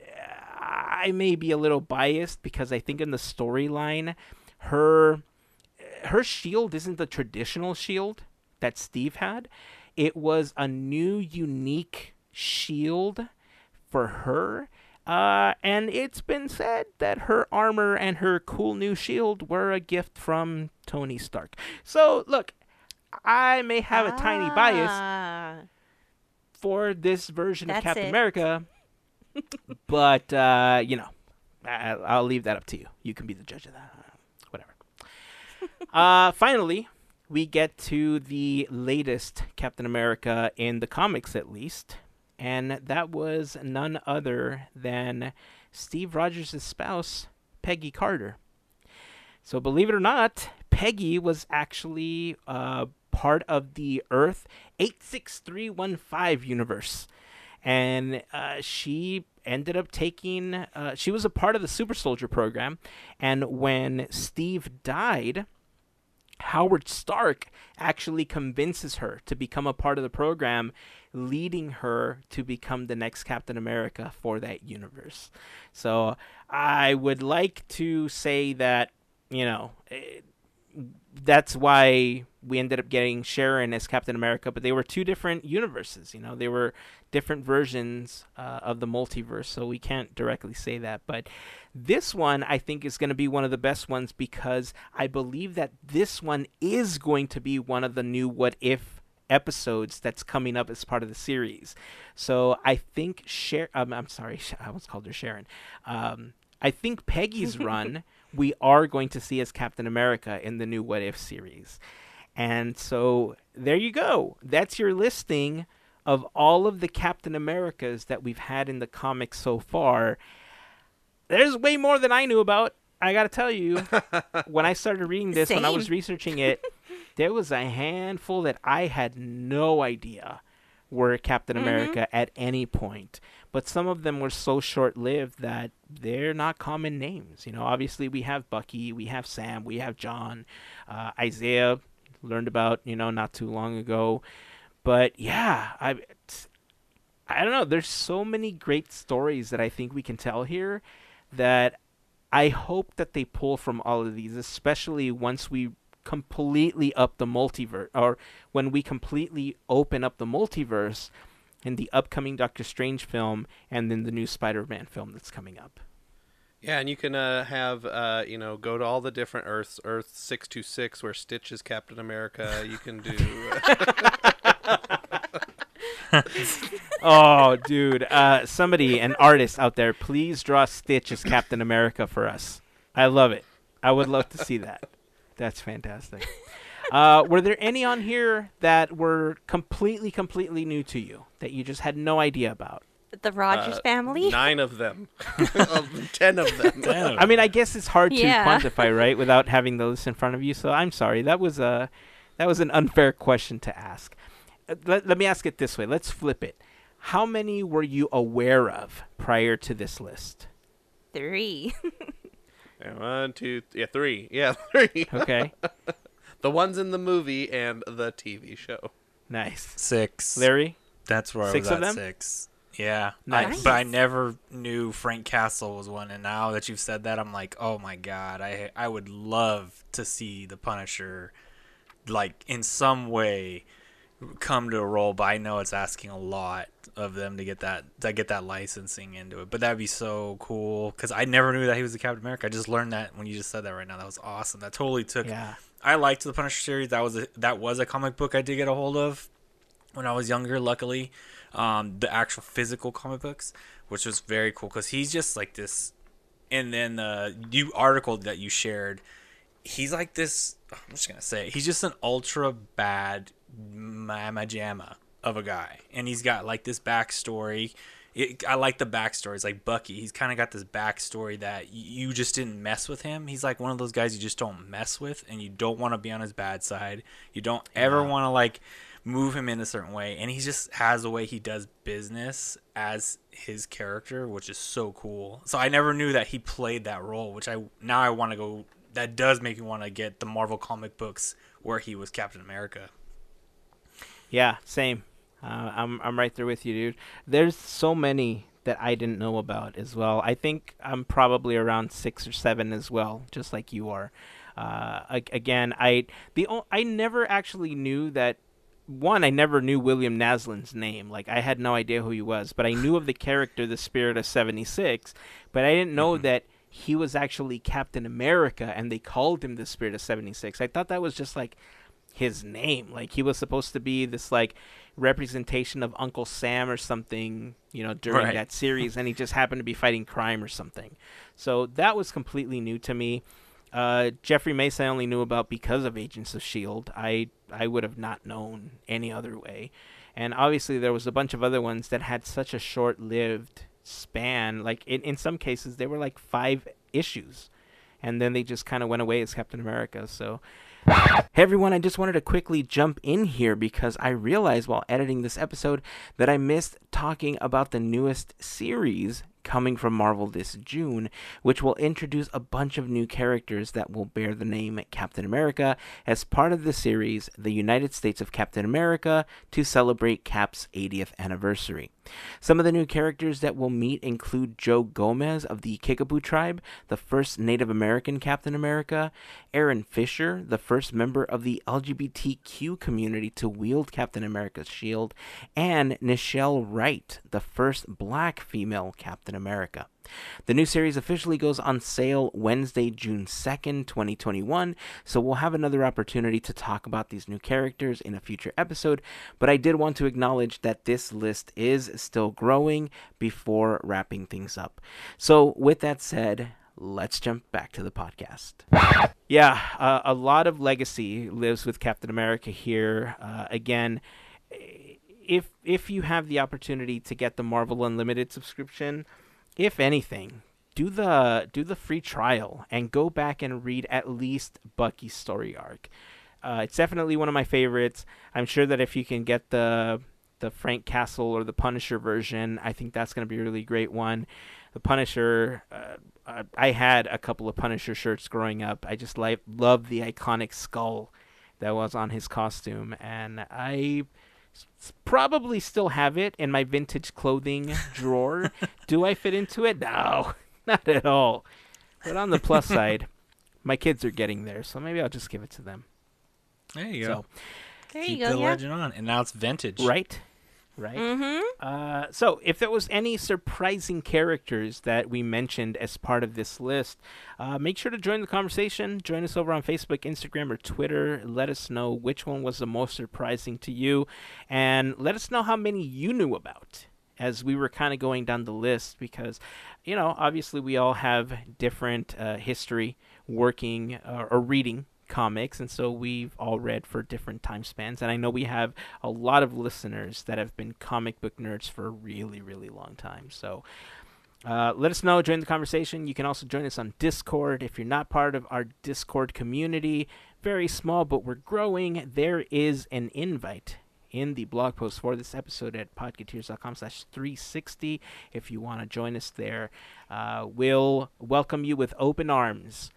I may be a little biased because I think in the storyline, her her shield isn't the traditional shield that Steve had. It was a new, unique shield for her. Uh, and it's been said that her armor and her cool new shield were a gift from Tony Stark. So, look, I may have a tiny bias Ah. for this version of Captain it. America, but, uh, you know, I, I'll leave that up to you. You can be the judge of that. Uh, Whatever. uh, finally, we get to the latest Captain America in the comics, at least, and that was none other than Steve Rogers' spouse, Peggy Carter. So, believe it or not, Peggy was actually uh, part of the Earth 86315 universe. And uh, she ended up taking, uh, she was a part of the Super Soldier program. And when Steve died, Howard Stark actually convinces her to become a part of the program, leading her to become the next Captain America for that universe. So I would like to say that, you know, eh, that's why we ended up getting Sharon as Captain America, but they were two different universes. You know, they were different versions uh, of the multiverse, so we can't directly say that. But this one, I think, is going to be one of the best ones because I believe that this one is going to be one of the new What If episodes that's coming up as part of the series. So I think Sharon, um, I'm sorry, I almost called her Sharon. Um, I think Peggy's run we are going to see as Captain America in the new What If series. And so there you go. That's your listing of all of the Captain Americas that we've had in the comics so far. There's way more than I knew about. I got to tell you, when I started reading this, when I was researching it, there was a handful that I had no idea were Captain America at any point. But some of them were so short lived that they're not common names. You know, obviously we have Bucky, we have Sam, we have John, uh, Isaiah learned about you know not too long ago. But yeah, I I don't know. There's so many great stories that I think we can tell here that I hope that they pull from all of these, especially once we completely up the multiverse, or when we completely open up the multiverse in the upcoming Doctor Strange film and then the new Spider-Man film that's coming up. Yeah, and you can uh, have uh, you know go to all the different Earths. Earth six two six, where Stitch is Captain America. You can do. oh, dude! Uh, somebody, an artist out there, please draw Stitch as Captain America for us. I love it. I would love to see that. That's fantastic. Uh, were there any on here that were completely, completely new to you that you just had no idea about? The Rogers Uh, family. Nine of them. Of Ten of them. I mean, I guess it's hard to Yeah. quantify, right, without having the list in front of you. So I'm sorry. That was a that was an unfair question to ask. Uh, Let, let me ask it this way. Let's flip it. How many were you aware of prior to this list? Three. Yeah, one, two, yeah, three. Yeah, three. Okay. The ones in the movie and the TV show. nice. Six. Larry? That's where Six I of was at them? six. Yeah, Nice. I, but I never knew Frank Castle was one, and now that you've said that, I'm like, oh my god, I I would love to see the Punisher, like in some way, come to a role, but I know it's asking a lot of them to get that to get that licensing into it. But that'd be so cool because I never knew that he was the Captain America. I just learned that when you just said that right now. That was awesome. That totally took. Yeah. I liked the Punisher series. That was a, that was a comic book I did get a hold of when I was younger. Luckily, um, the actual physical comic books, which was very cool because he's just like this. And then the new article that you shared, he's like this. I'm just gonna say it, he's just an ultra bad mamma jamma of a guy, and he's got like this backstory. It, I like the backstory. It's like Bucky. He's kind of got this backstory that you just didn't mess with him. He's like one of those guys you just don't mess with, and you don't want to be on his bad side. You don't ever want to like move him in a certain way, and he just has a way he does business as his character, which is so cool. So I never knew that he played that role, which I now I want to go. That does make me want to get the Marvel comic books where he was Captain America. Yeah, same. Uh, I'm I'm right there with you, dude. There's so many that I didn't know about as well. I think I'm probably around six or seven as well, just like you are. Uh, again, I the I never actually knew that. One, I never knew William Naslund's name. Like I had no idea who he was, but I knew of the character, the Spirit of '76. But I didn't know mm-hmm. that he was actually Captain America, and they called him the Spirit of '76. I thought that was just like his name. Like he was supposed to be this like representation of Uncle Sam or something, you know, during Right. that series, and he just happened to be fighting crime or something. So that was completely new to me. Uh, Jeffrey Mace I only knew about because of Agents of Shield. I I would have not known any other way. And obviously there was a bunch of other ones that had such a short-lived span. Like in in some cases they were like five issues, and then they just kind of went away as Captain America. So Hey everyone, I just wanted to quickly jump in here because I realized while editing this episode that I missed talking about the newest series coming from Marvel this June, which will introduce a bunch of new characters that will bear the name Captain America as part of the series The United States of Captain America to celebrate Cap's 80th anniversary. Some of the new characters that we'll meet include Joe Gomez of the Kickapoo tribe, the first Native American Captain America, Aaron Fisher, the first member of the LGBTQ community to wield Captain America's shield, and Nichelle Wright, the first black female Captain America. The new series officially goes on sale Wednesday, June 2nd, 2021, so we'll have another opportunity to talk about these new characters in a future episode, but I did want to acknowledge that this list is still growing before wrapping things up. So, with that said, let's jump back to the podcast. Yeah, uh, a lot of legacy lives with Captain America here. Uh, again, if if you have the opportunity to get the Marvel Unlimited subscription, if anything, do the do the free trial and go back and read at least Bucky's story arc. Uh, it's definitely one of my favorites. I'm sure that if you can get the the Frank Castle or the Punisher version, I think that's going to be a really great one. The Punisher, uh, uh, I had a couple of Punisher shirts growing up. I just like love the iconic skull that was on his costume, and I probably still have it in my vintage clothing drawer. Do I fit into it? No, not at all. But on the plus side, my kids are getting there, so maybe I'll just give it to them. There you So, go. There Keep you go. the Yeah. legend on, and now it's vintage. right, right. Mm-hmm. Uh, so, if there was any surprising characters that we mentioned as part of this list, uh, make sure to join the conversation. Join us over on Facebook, Instagram, or Twitter. Let us know which one was the most surprising to you, and let us know how many you knew about as we were kind of going down the list because, you know, obviously we all have different uh, history working uh, or reading comics and so we've all read for different time spans. And i know we have a lot of listeners that have been comic book nerds for a really really long time. So uh, let us know join the conversation. You can also join us on discord. If you're not part of our discord community very small but we're growing there is an invite in the blog post for this episode at podcateers.com slash 360 if you want to join us there uh, we'll welcome you with open arms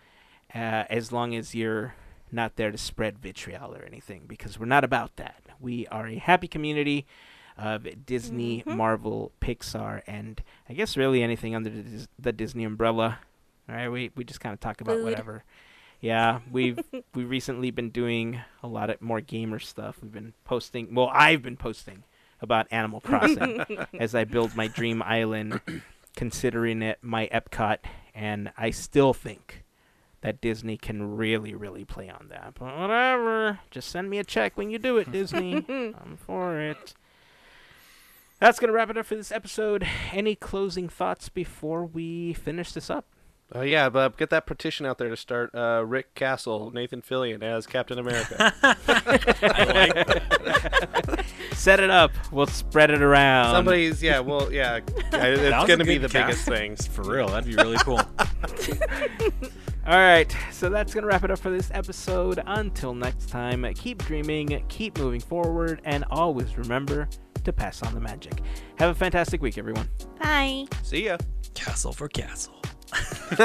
uh, as long as you're not there to spread vitriol or anything, because we're not about that. We are a happy community of Disney, Marvel, Pixar, and I guess really anything under the, Dis- the Disney umbrella. All right, we we just kind of talk about Food. whatever. Yeah, we've we recently been doing a lot of more gamer stuff. We've been posting. Well, I've been posting about Animal Crossing as I build my dream island, considering it my Epcot, and I still think that Disney can really, really play on that. But whatever, just send me a check when you do it, Disney. I'm for it. That's gonna wrap it up for this episode. Any closing thoughts before we finish this up? Oh yeah, but get that petition out there to start uh, Rick Castle, Nathan Fillion as Captain America. Set it up. We'll spread it around. Somebody's yeah, well yeah, That it's gonna be good the biggest cast. thing. For real, that'd be really cool. All right, so that's going to wrap it up for this episode. Until next time, keep dreaming, keep moving forward, and always remember to pass on the magic. Have a fantastic week, everyone. Bye. See ya. Castle for castle.